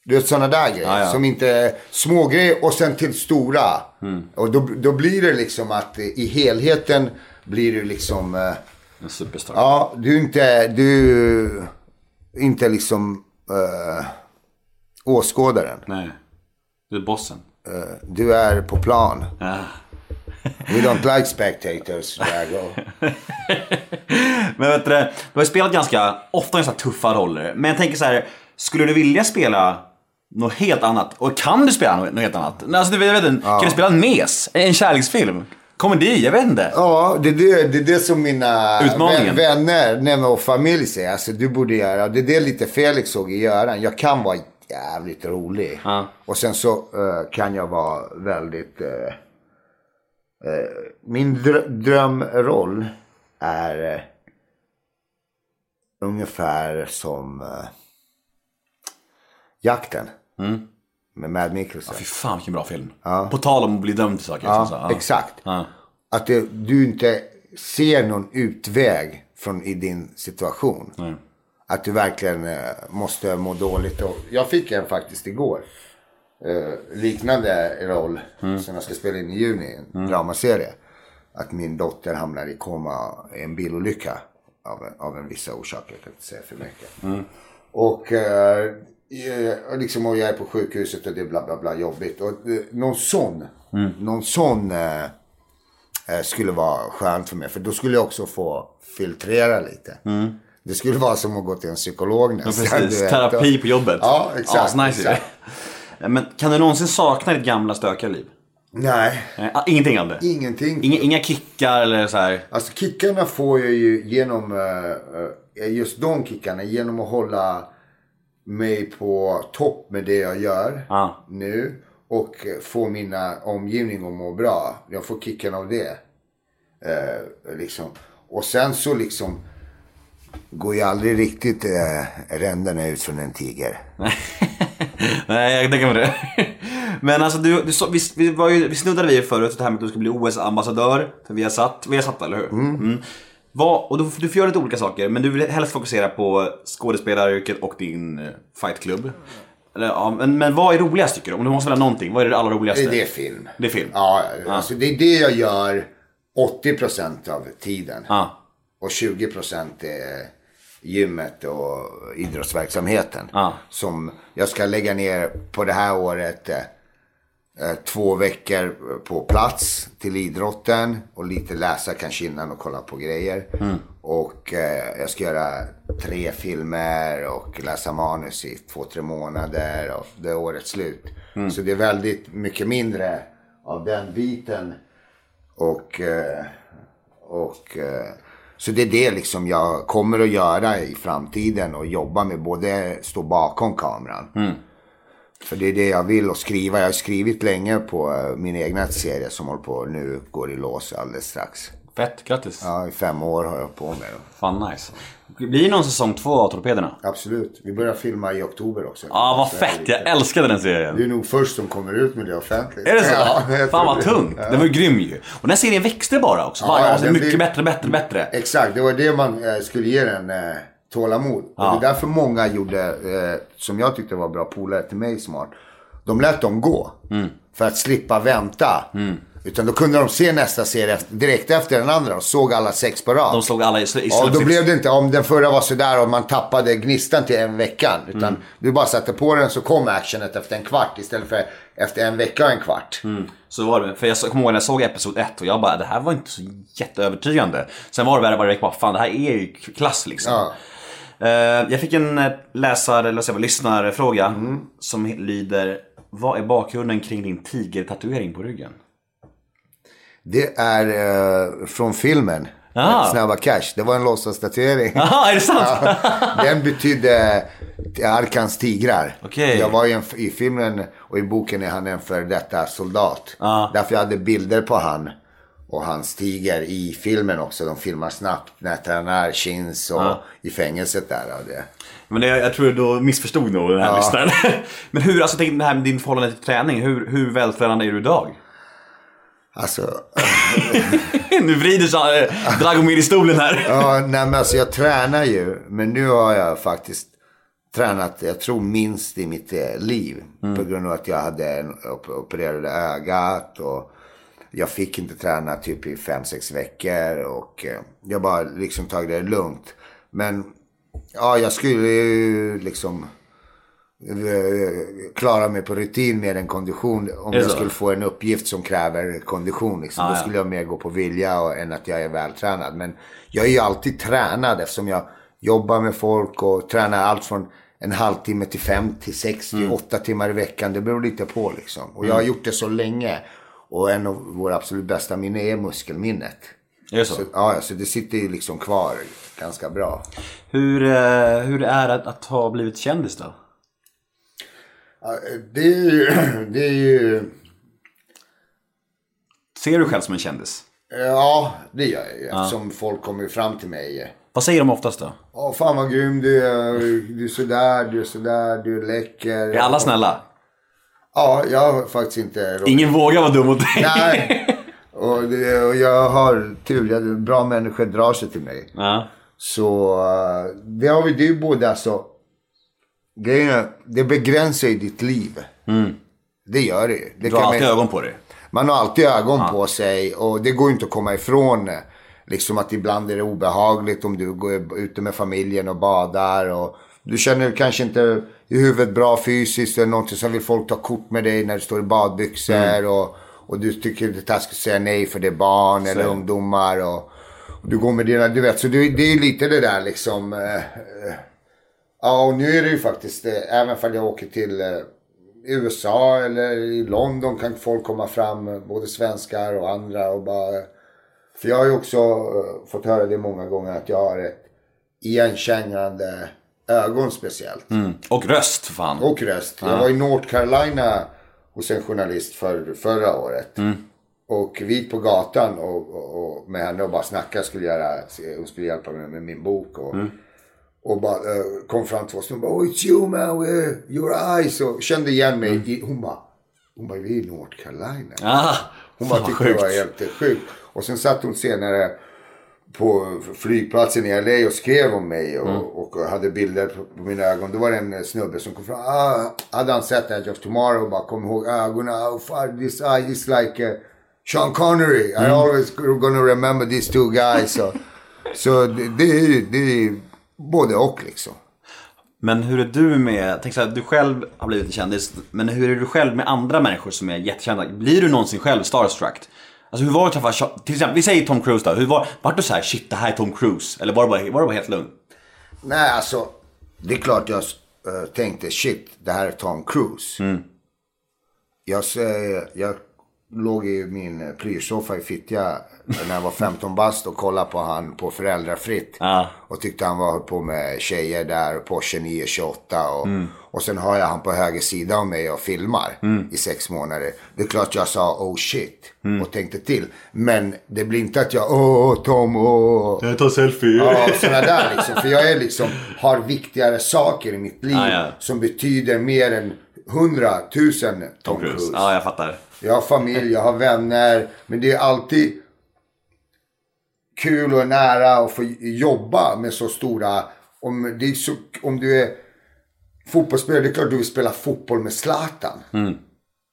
Du vet sådana där grejer. Ja, ja. Som inte små grejer och sen till stora. Och då, då blir det liksom att i helheten blir du liksom... Eh, En superstar. ja, du är inte... Du inte liksom eh, åskådaren. Nej. Du är bossen. Eh, du är på plan. Ja. We don't like spectators, Drago. Men vet du, du har ju spelat ganska ofta här tuffa roller. Men jag tänker så här, skulle du vilja spela något helt annat? Och kan du spela något helt annat? Alltså, du jag vet inte, Kan du spela en mes? En kärleksfilm? Komedi, jag vet inte. Ja, det är det, det, är det som mina Utmaningen. vänner nej, och familj säger. Alltså, du borde göra. Det är det lite Felix såg i Göran. Jag kan vara jävligt rolig. Ja. Och sen så eh, kan jag vara väldigt... eh, min drö- drömroll är eh, ungefär som eh, Jakten. Med Mad Mikkelsen. Fy fan vilken bra film. På tal om att bli dömd till saker. Ja, så, så, exakt. Ja. Att det, du inte ser någon utväg från, i din situation. Nej. Att du verkligen eh, måste må dåligt. Och jag fick en faktiskt igår. Eh, liknande roll som jag ska spela in i juni. En dramaserie. Att min dotter hamnar i koma i en bilolycka. Av, en- av en vissa orsaker. Jag kan inte säga för mycket. Och, eh, eh, liksom, och jag är på sjukhuset och det är bla bla bla jobbigt. Och eh, någon sån. Någon sån. Eh, eh, skulle vara skönt för mig. För då skulle jag också få filtrera lite. Det skulle vara som att gå till en psykolog Ja, nästan. precis. du vet. Terapi på jobbet. Ja, exakt. Ja, nice. Men kan du någonsin sakna ditt gamla stökiga liv? Nej, Nej, ah, Ingenting av det? ingenting. Inga, inga kickar eller så här. Alltså kickarna får jag ju genom, eh, eh, just de kickarna, genom att hålla mig på topp med det jag gör Ja. nu. Och eh, få mina omgivning att må bra. Jag får kicken av det. Eh, liksom. Och sen så liksom går ju aldrig riktigt eh, ränderna ut från en tiger. Nej, jag tänker mig det. Men alltså, du, du, vi, vi, var ju, vi snuddade vid förut det här med att du ska bli OS-ambassadör för Viasat. Viasat, eller hur? Mm. Vad, och du, du får göra lite olika saker, men du vill helst fokusera på skådespelaryrket och din eh, fightklubb. Ja, men, men vad är roligast tycker du? Om du måste välja någonting, vad är det allra roligaste? Det är film. Det är film? Ja, alltså det är det jag gör 80% av tiden. Ja. Och 20% är gymmet och idrottsverksamheten. Ja. Som jag ska lägga ner på det här året eh, eh, två veckor på plats till idrotten. Och lite läsa kanske innan och kolla på grejer. Och eh, jag ska göra tre filmer och läsa manus i två, tre månader. Och det är årets slut. Så det är väldigt mycket mindre av den biten. Och, eh, och eh, så det är det liksom jag kommer att göra i framtiden och jobba med. Både stå bakom kameran. För det är det jag vill och skriva. Jag har skrivit länge på eh, min egna serie som håller på nu går i lås alldeles strax. Fett, grattis. Ja, i fem år har jag på med det. Fan nice. Blir det någon säsong två av Torpederna? Absolut. Vi börjar filma i oktober också. Ja, ah, vad fett. Jag älskade den serien. Du är nog först som kommer ut med det offentligt. Är det så? Ja, Fan vad det. tungt. Ja. Den var ju grym ju. Och den serien växte bara också. Ja, Varje ja, avsnitt mycket blir- bättre, bättre, bättre. Exakt, det var det man eh, skulle ge den eh, tålamod. Ja. Och det är därför många gjorde, eh, som jag tyckte var bra polare till mig smart. De lät dem gå. Mm. För att slippa vänta. Utan då kunde de se nästa serie direkt efter den andra och såg alla sex på rad. De slog alla i, i Ja, då blev det inte, om den förra var sådär och man tappade gnistan till en veckan. Utan Mm. du bara satte på den så kom actionet efter en kvart istället för efter en vecka och en kvart. Så var det. För jag kommer ihåg när jag såg episod 1 och jag bara, det här var inte så jätteövertygande. Sen var det värre varje vecka, bara, fan det här är ju klass liksom. Ja. Eh, jag fick en eh, läsare, eller säga, lyssnarfråga Mm. som lyder Vad är bakgrunden kring din tigertatuering på ryggen? Det är eh, från filmen. Ah. Snabba Cash. Det var en låtsastatuering. Jaha, är det sant? Den betydde Arkans tigrar. Okej. Jag var en, i filmen och i boken är han en för detta soldat. Ja. Därför jag hade bilder på han och hans tiger i filmen också. De filmar snabbt när tränar chins och i fängelset där. Och det. Men det, jag tror du missförstod nog den här Ja. lyssnaren. Men hur, alltså tänk det här med din förhållande till träning. Hur, hur vältränad är du idag? Alltså, nu vrider sig eh, Dragomir i stolen här. ja, nej, men alltså jag tränar ju. Men nu har jag faktiskt tränat, jag tror minst i mitt eh, liv. På grund av att jag hade opererade ögat. Och jag fick inte träna typ i fem sex veckor. Och eh, jag bara liksom tagit det lugnt. Men ja, jag skulle ju liksom klara mig på rutin mer än kondition. Om jag skulle få en uppgift som kräver kondition. Liksom. Ah, Då skulle jag mer gå på vilja och, än att jag är vältränad. Men jag är ju alltid tränad eftersom jag jobbar med folk och tränar allt från en halvtimme till fem till sex till Mm. åtta timmar i veckan. Det beror lite på liksom. Och jag har gjort det så länge. Och en av våra absolut bästa minnen är muskelminnet. Är så? Så, ja, så det sitter ju liksom kvar ganska bra. Hur, eh, hur är det att ha blivit kändis då? Ja, Det är ju... Det är ju Ser du själv som en kändis? ja, det gör jag ju. Eftersom folk kommer fram till mig. Vad säger de oftast då? Åh, fan vad grym du är. Du är sådär, du är sådär, du är läcker. Är alla snälla? Ja, jag har faktiskt inte... Ingen vågar vara dum mot dig. Nej. Och, det, och jag har tur. Jag, bra människor drar sig till mig. Ja. Så eh, det har vi, det är ju både alltså. Grejen är, det begränsar ju ditt liv. Det gör det ju. Det Du har alltid man- ögon på dig. Man har alltid ögon på sig och det går inte att komma ifrån. eh, Liksom att ibland är det obehagligt om du går ute med familjen och badar. Och du känner kanske inte i huvudet bra fysiskt eller någonting så vill folk ta kort med dig när du står i badbyxor. Och, och du tycker det är taskigt att säga nej för det är barn eller ungdomar. Och, och du går med dina, du vet. Så det, det är lite det där liksom. eh, eh, Ja, och nu är det ju faktiskt, eh, även om jag åker till eh, USA eller i London kan folk komma fram, eh, både svenskar och andra och bara... För jag har ju också fått höra det många gånger att jag har ett igenkännande ögon speciellt. Mm. Och röst fan. Och röst. Jag var i North Carolina hos en journalist för, förra året. Och vi gick på gatan och, och, och med henne och bara snackade. Skulle göra, hon skulle hjälpa mig med min bok. Och, och bara eh, kom fram till oss och bara oh, It's you man, eh, your eyes. Och kände igen mig. I, hon bara, hon bara, vi är i North Carolina. Ah, Hon bara tyckte det var helt sjukt. Och sen satt hon senare på flygplatsen i LA och skrev om mig och, Mm. och hade bilder på, mina ögon. Då var det en snubbe som kom fram. Ah, hade han sett Edge of Tomorrow och bara kom ihåg ögonen. Oh, fuck, this eye is like uh, Sean Connery. Mm. I always gonna remember these two guys. Så, så det, det, det både och liksom. Men hur är du med, tänk så här, du själv har blivit en kändis, men hur är du själv med andra människor som är jättekända? Blir du någonsin själv starstruck? Alltså hur var det att träffa, till exempel, vi säger Tom Cruise då, hur var, vart du så här, shit det här är Tom Cruise? Eller var det bara, var det bara helt lugnt? Nej, alltså. Det är klart jag eh, tänkte shit, det här är Tom Cruise. Jag, säger- jag låg i min eh, plyschsoffa i Fittja när jag var 15 bast och kollade på han på Föräldrafritt. Ja. Och tyckte han var på med tjejer där på 29-28. Och, och sen har jag han på höger sida av mig och filmar i sex månader. Det är klart jag sa oh shit och tänkte till. Men det blir inte att jag åh Tom åh. Jag tar selfie. Ja, sådana där liksom. För jag är liksom, har viktigare saker i mitt liv Ja, ja. som betyder mer än hundratusen Tom Cruise. Ja, jag fattar. Jag har familj, jag har vänner. Men det är alltid kul och nära att få jobba med så stora... Om, det så, om du är fotbollsspelare, det är klart du vill spela fotboll med Zlatan.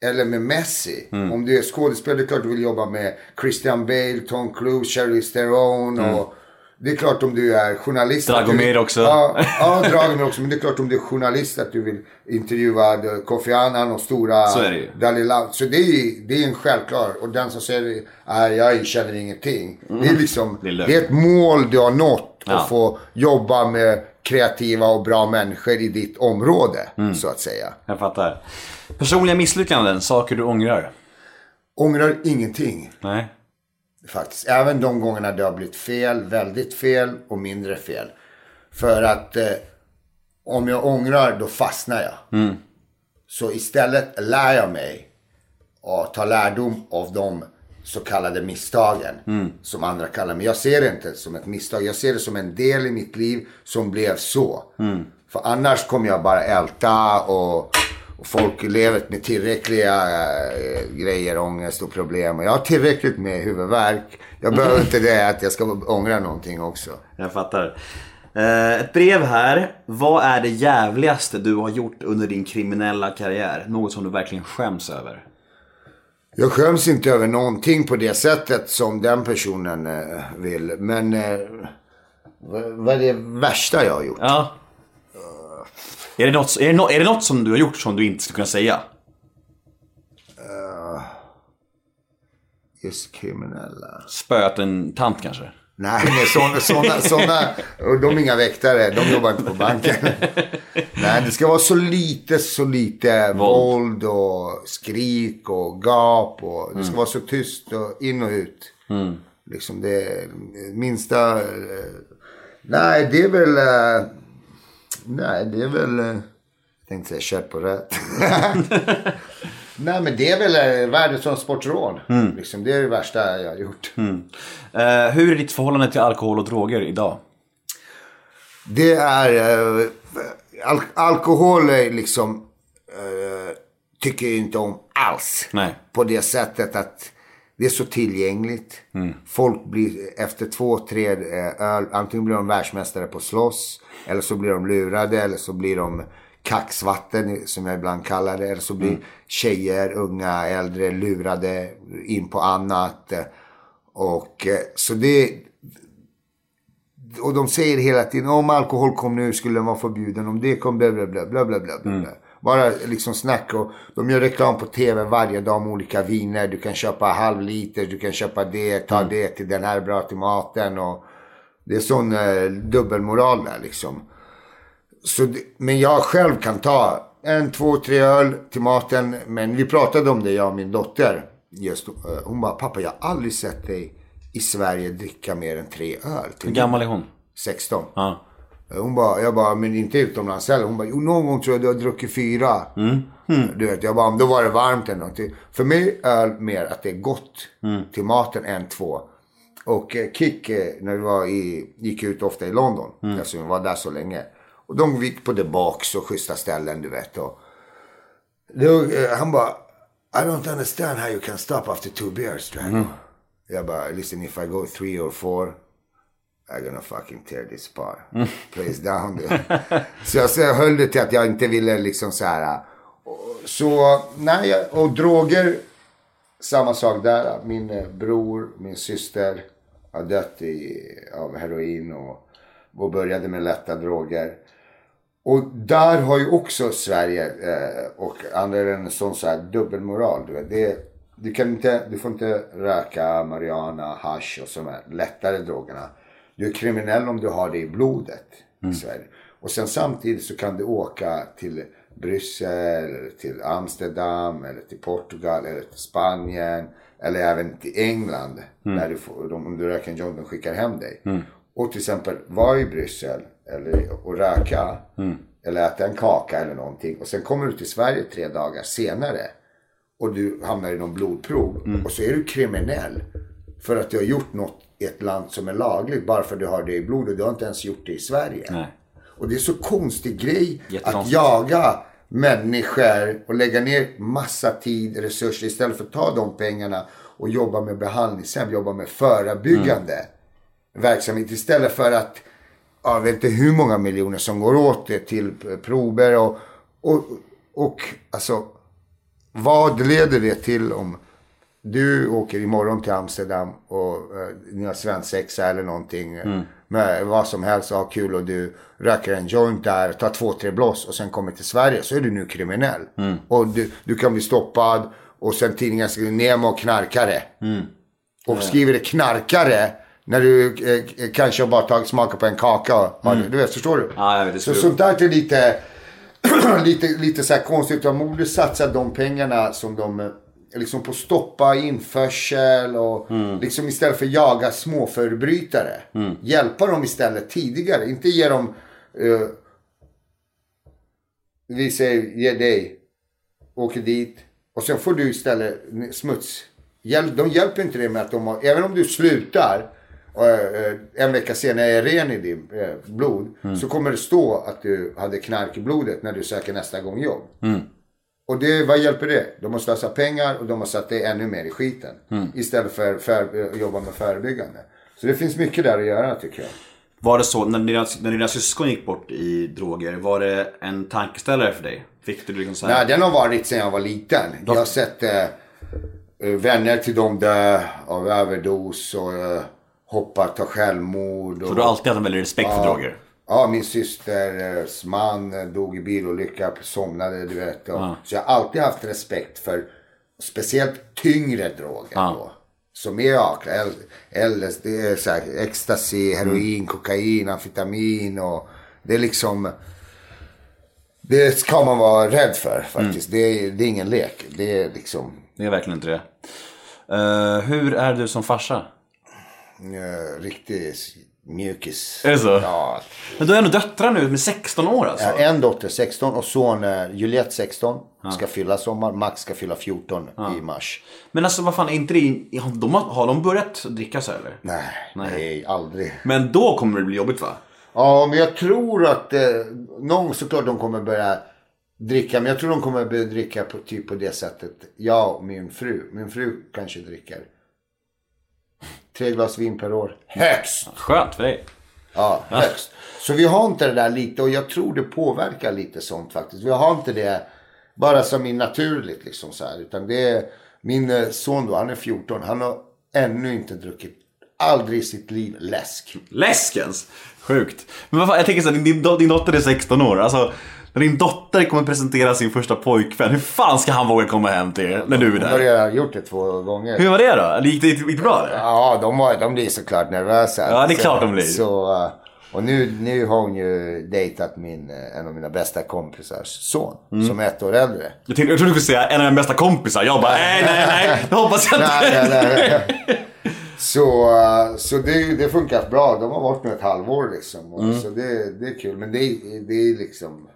Eller med Messi. Om du är skådespelare, det är klart du vill jobba med Christian Bale, Tom Cruise, Charlize Theron. Och det är klart om du är journalist. du Dragomir vill- också. Ja, ja, Dragomir också. Men det är klart om du är journalist att du vill intervjua Kofi Annan och stora Så är det ju. Så det är, det är en självklar. Och den som säger att jag känner ingenting. Det är liksom, Det är det är ett mål du har nått. Ja. Att få jobba med kreativa och bra människor i ditt område. Så att säga. Jag fattar. Personliga misslyckanden, saker du ångrar? Ångrar ingenting. Nej. Faktiskt. Även de gångerna det har blivit fel, väldigt fel och mindre fel. För att eh, om jag ångrar då fastnar jag. Så istället lär jag mig och tar lärdom av de så kallade misstagen. Som andra kallar Men Jag ser det inte som ett misstag. Jag ser det som en del i mitt liv som blev så. För annars kommer jag bara älta och, och folk lever med tillräckliga eh, grejer, ångest och problem. Och jag har tillräckligt med huvudvärk. Jag behöver inte det att jag ska ångra någonting också. Jag fattar. Eh, ett brev här. Vad är det jävligaste du har gjort under din kriminella karriär? Något som du verkligen skäms över? Jag skäms inte över någonting på det sättet som den personen eh, vill. Men eh, vad, vad är det värsta jag har gjort? Ja. Är det, något, är, det något, är det något som du har gjort som du inte skulle kunna säga? Just kriminella. Spöat en tant kanske? Nej, nej såna, såna, såna, de är inga väktare. De jobbar inte på banken. Nej, det ska vara så lite, så lite våld och skrik och gap. Och det ska vara så tyst och in och ut. Liksom det minsta... eh, Nej, det är väl... Nej, det är väl... eh, Jag tänkte säga kött på rött. Nej, men det är väl eh, värdet som sportråd. Liksom, det är det värsta jag har gjort. Eh, hur är ditt förhållande till alkohol och droger idag? Det är... eh, al- alkohol är liksom... eh, tycker jag inte om alls. Nej. På det sättet att det är så tillgängligt. Folk blir efter två, tre eh, öl, antingen blir de världsmästare på slåss. Eller så blir de lurade. Eller så blir de kaxvatten som jag ibland kallar det. Eller så blir tjejer, unga, äldre lurade in på annat. Och eh, så det, och de säger hela tiden om alkohol kom nu skulle den vara förbjuden. Om det kom bla bla bla bla bla bla. bla. Bara liksom snack och de gör reklam på tv varje dag om olika viner. Du kan köpa halv liter, du kan köpa det, ta det till den här är bra till maten. Och det är sån eh, dubbelmoral där liksom. Så det, men jag själv kan ta en, två, tre öl till maten. Men vi pratade om det, jag och min dotter. Just, eh, hon bara, pappa jag har aldrig sett dig i Sverige dricka mer än tre öl. Hur gammal är hon? 16. Ja. Hon bara, jag bara, men inte utomlands heller. Hon bara, jo någon gång tror jag du har druckit fyra. Du vet, jag bara, då var det varmt eller någonting. För mig är öl mer att det är gott till maten än två. Och eh, Kik, eh, när vi var i, gick ut ofta i London. Alltså vi var där så länge. Och de gick på The Box och schyssta ställen du vet. Och, då, eh, han bara, I don't understand how you can stop after two beers, Drago. Jag bara, listen if I go three or four. I'm gonna fucking tear this bar. Place down. så jag, så jag höll det till att jag inte ville liksom så här. Så, nej, och droger. Samma sak där. Min eh, bror, min syster har dött i, av heroin och, och började med lätta droger. Och där har ju också Sverige eh, och andra en sån så här dubbelmoral. Du, vet. Det, du, kan inte, du får inte röka marijuana, hash och de här lättare drogerna. Du är kriminell om du har det i blodet i Sverige. Och sen samtidigt så kan du åka till Bryssel, eller till Amsterdam, eller till Portugal, eller till Spanien. Eller även till England. Där du får, de, om du röker en joint, de skickar hem dig. Och till exempel vara i Bryssel eller, och röka. Eller äta en kaka eller någonting. Och sen kommer du till Sverige tre dagar senare. Och du hamnar i någon blodprov. Och så är du kriminell. För att du har gjort något i ett land som är lagligt. Bara för att du har det i blodet. Du har inte ens gjort det i Sverige. Nej. Och det är så konstig grej att jaga människor och lägga ner massa tid, resurser istället för att ta de pengarna och jobba med behandlingshem, jobba med förebyggande verksamhet istället för att jag vet inte hur många miljoner som går åt det till prover och, och, och alltså vad leder det till om du åker imorgon till Amsterdam och eh, ni har svensexa eller någonting. eh, Med vad som helst och har kul och du röker en joint där, tar två, tre blås och sen kommer till Sverige så är du nu kriminell. Och du, du kan bli stoppad och sen tidningen skriver Nemo knarkare. Och skriver det knarkare när du eh, kanske har bara tagit smaka på en kaka. och det- Du vet, förstår du? Ja, vet, det så sånt där är lite, lite, lite så här konstigt. De borde satsa de pengarna som de eh, liksom på stoppa införsel och liksom istället för jaga småförbrytare. Hjälpa dem istället tidigare. Inte ge dem, eh, vi säger ge dig, åker dit och sen får du istället smuts. Hjäl- De hjälper inte dig med att de har, även om du slutar eh, en vecka senare är ren i ditt eh, blod. Så kommer det stå att du hade knark i blodet när du söker nästa gång jobb. Och det, vad hjälper det? De har slösat pengar och de har satt det ännu mer i skiten. Istället för, för att jobba med förebyggande. Så det finns mycket där att göra tycker jag. Var det så när dina, när dina syskon gick bort i droger, var det en tankeställare för dig? Fick du liksom så här... Nej, den har varit sedan jag var liten. Jag har sett eh, eh, vänner till dem dö av överdos och eh, hoppa, ta självmord. Och, Så du har alltid haft en väldig respekt för droger? Ja, min systers man dog i bilolycka, somnade du vet. Och, Så jag har alltid haft respekt för speciellt tyngre droger. Ja. Då. som är jäkla L- LSD, så här, ecstasy, heroin, kokain, amfetamin och det är liksom det ska man vara rädd för faktiskt. Det, är, det är ingen lek. Det är liksom Det är verkligen inte det. Eh, hur är du som farsa? uh, riktig mjukis. Är det så? Ja. Men du har ändå döttrar nu med 16 år alltså? Har en dotter 16 och son eh, Juliette 16. Ska fylla sommar. Max ska fylla 14 i mars. Men alltså vad fan, är inte det, har de, har de börjat dricka så här, eller? Nej, nej, aldrig. Men då kommer det bli jobbigt va? Ja, men jag tror att eh, någon såklart de kommer börja dricka. Men jag tror de kommer börja dricka på, typ på det sättet. Jag och min fru. Min fru kanske dricker. Tre glas vin per år. Högst! Skönt för dig. Ja, högst. Så vi har inte det där lite och jag tror det påverkar lite sånt faktiskt. Vi har inte det bara som är naturligt liksom så här. Utan det är min eh, son då, han är 14. Han har ännu inte druckit, aldrig i sitt liv, läsk. Läskens! Sjukt. Men vad fan, jag tänker så här, din, din, din dotter är 16 år. Alltså, när din dotter kommer presentera sin första pojkvän, hur fan ska han våga komma hem till er när du är Hon har där? redan gjort det två gånger. Hur var det då? Gick det, gick det bra? Eller? Ja, de, var, de blir såklart nervösa. Ja, det är klart de blir. Så, eh, och nu, nu har hon ju dejtat min, eh, en av mina bästa kompisars son. Mm. Som är ett år äldre. Jag, tänkte, jag trodde du skulle säga en av mina bästa kompisar. Jag bara, nej, nej, nej. Det hoppas jag inte. nej, nej, nej. Så, eh, så det, det funkar bra. De har varit nu ett halvår liksom. Mm. Så det, det är kul. Men det, det är liksom...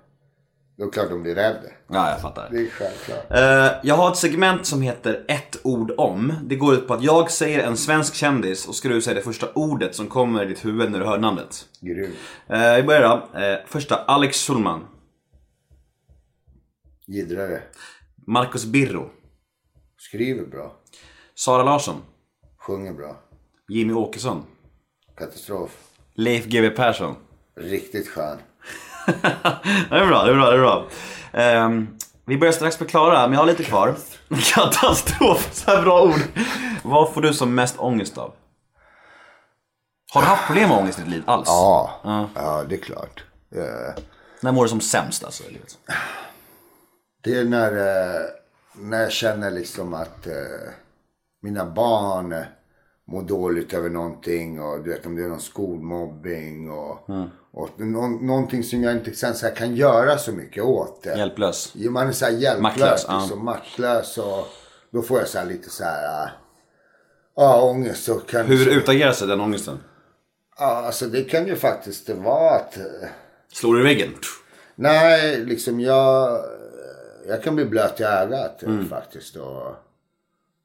Då är det klart de blir rädda. Ja, jag fattar. Det är självklart. Eh, jag har ett segment som heter ett ord om. Det går ut på att jag säger en svensk kändis och ska du säga det första ordet som kommer i ditt huvud när du hör namnet. Grym. Uh, vi börjar då. Eh, första, Alex Schulman. Giddrare. Marcus Birro. Skriver bra. Sara Larsson. Sjunger bra. Jimmy Åkesson. Katastrof. Leif GW Persson. Riktigt skön. Det är bra, det är bra, det är bra. Ehm, vi börjar strax förklara, men jag har lite kvar. Katastrof, så här bra ord. Vad får du som mest ångest av? Har du haft problem med ångest i ditt liv alls? Ja, ja. det är klart. Eh, När mår du som sämst alltså? i livet? Det är när, eh, när jag känner liksom att eh, mina barn mår dåligt över någonting och du vet om det är någon skolmobbing och, och någon, någonting som jag inte sen så kan göra så mycket åt det. Hjälplös? Man är så här hjälplös, Maktlös, ja. liksom, maktlös och då får jag så här lite så här, ja ångest och kan Hur utagerar sig den ångesten? Ja, alltså det kan ju faktiskt vara att eh, Slår du i väggen? Nej, liksom jag, jag kan bli blöt i ögat Mm. eh, faktiskt. Och,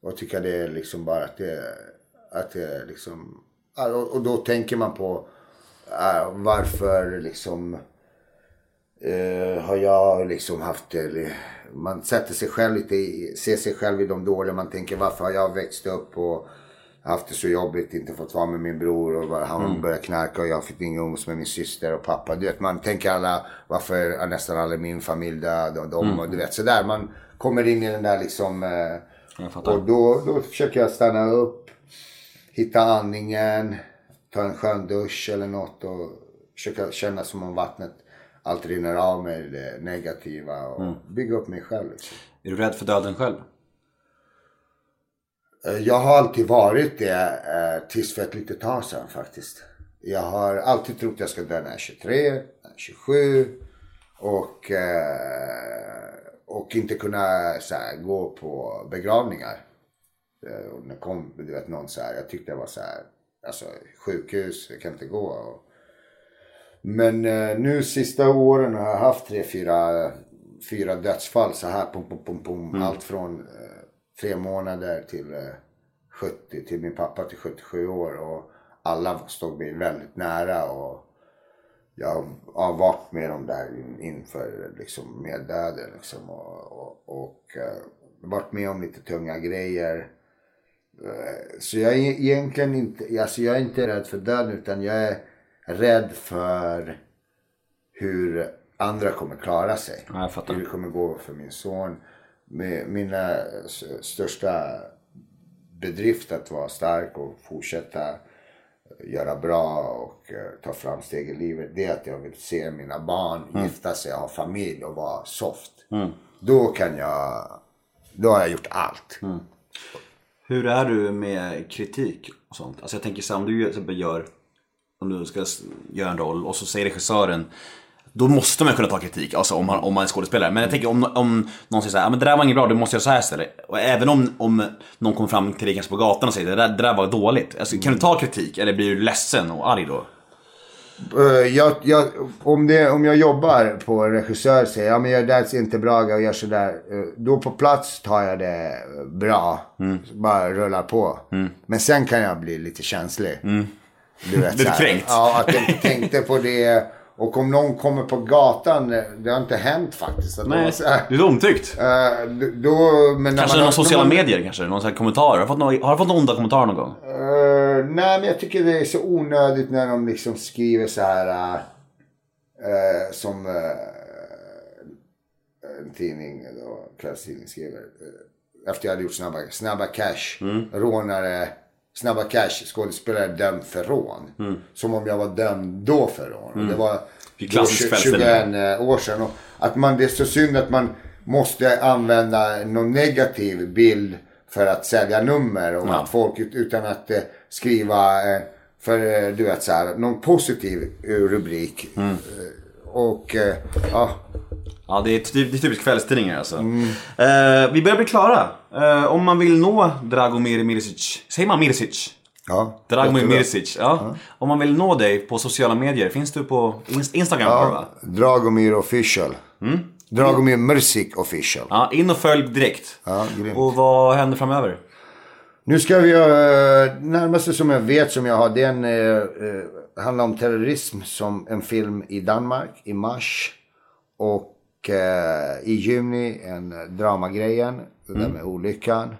och tycka det är liksom bara att det, att det liksom. Och, då tänker man på varför liksom eh, har jag liksom haft eller Man sätter sig själv lite i, ser sig själv i de dåliga. Man tänker varför har jag växt upp och haft det så jobbigt, inte fått vara med min bror och bara, han började knarka och jag fick ingen umgås med min syster och pappa. Du vet, man tänker alla, varför är nästan alla min familj död och de och du vet sådär. Man kommer in i den där liksom. Fattar. och då, då försöker jag stanna upp, hitta andningen, ta en skön dusch eller något och försöka känna som om vattnet allt rinner av mig det negativa och bygga upp mig själv. Liksom. Är du rädd för döden själv? Eh, Jag har alltid varit det eh, tills för ett litet tag sedan faktiskt. Jag har alltid trott jag ska dö när jag är 23, när jag är 27 och, eh, och inte kunna här, gå på begravningar. Eh, och när kom du vet, någon så här, jag tyckte jag var så här, alltså sjukhus, jag kan inte gå. Och, men eh, nu sista åren har jag haft tre, fyra, fyra dödsfall så här. Pum, pum, pum, pum. Allt från eh, tre månader till eh, 70, till min pappa till 77 år. Och alla stod mig väldigt nära. Och jag har varit med dem där in- inför liksom, med döden. Liksom, och och, och eh, varit med om lite tunga grejer. Eh, Så jag är egentligen inte, alltså jag är inte rädd för döden utan jag är rädd för hur andra kommer klara sig. Ja. Hur det kommer gå för min son. Mina största bedrift att vara stark och fortsätta göra bra och eh, ta framsteg i livet. Det är att jag vill se mina barn gifta sig, ha familj och vara soft. Då kan jag, då har jag gjort allt. Hur är du med kritik och sånt? Alltså jag tänker så här, om du gör, om du ska göra en roll och så säger regissören då måste man kunna ta kritik, alltså om man, om man är skådespelare. Men jag tänker om, om någon säger såhär, men det där var inget bra, du måste göra så här istället. Och även om, om någon kommer fram till dig kanske på gatan och säger det där, det där var dåligt. Alltså, kan du ta kritik eller blir du ledsen och arg då? Eh, jag, jag, om, det, om jag jobbar på en regissör säger ja men jag där ser inte bra och gör sådär. eh, Då på plats tar jag det bra. Mm. Bara rullar på. Men sen kan jag bli lite känslig. Du vet, Mm. Lite kränkt. Ja, att jag tänkte på det. Och om någon kommer på gatan, det har inte hänt faktiskt. Att de Nej, så här, du är omtyckt. eh, då, men Kanske man- någon sociala man- medier kanske? Någon sån här kommentar? Har du fått, någon, har du fått någon onda kommentarer någon gång? Nej, men jag tycker det är så onödigt när de liksom skriver så här. eh, som eh, en tidning, då, kvällstidning skriver. efter jag hade gjort Snabba, snabba Cash. Rånare. Snabba Cash, skådespelare dömd för rån. Som om jag var dömd då för rån. Och Det var då klassisk 20 kvällstidning. 21 år sedan. Och att man, det är så synd att man måste använda någon negativ bild för att sälja nummer. Och Ja. att folk ut- utan att skriva, eh, för eh, du vet så här, någon positiv eh, rubrik. Mm. Och ja, Ja, det är, det är typiskt kvällstidningar alltså. Eh, vi börjar bli klara. Eh, om man vill nå Dragomir Mirisic, säger man Mirisic? ja. Dragomir jättebra. Mirisic, ja. Om man vill nå dig på sociala medier, finns du på Inst- Instagram det, va? Ja, Dragomir official. Dragomir Mrsic official. Ja, in och följ direkt. Ja, grymt. och vad händer framöver? Nu ska vi göra, närmaste som jag vet som jag har det är en, eh, eh, handlar om terrorism som en film i Danmark i mars. Och eh, i juni en eh, dramagrejen, det där med olyckan.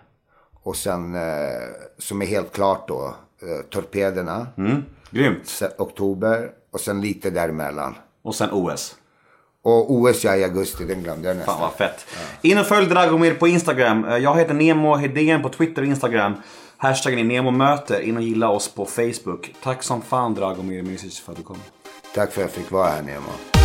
Och sen eh, som är helt klart då, eh, Torpederna, Mm. Grymt. oktober. Och sen lite däremellan. Och sen OS. Och OS ja, i augusti, den glömde jag nästan. Fan vad fett. In och följ Dragomir på Instagram. Eh, Jag heter Nemo Hedén på Twitter och Instagram. Hashtaggen är NEMOMÖTER. In och gilla oss på Facebook. Tack som fan Dragomir Mirisic för att du kom. Tack för att jag fick vara här Nemo.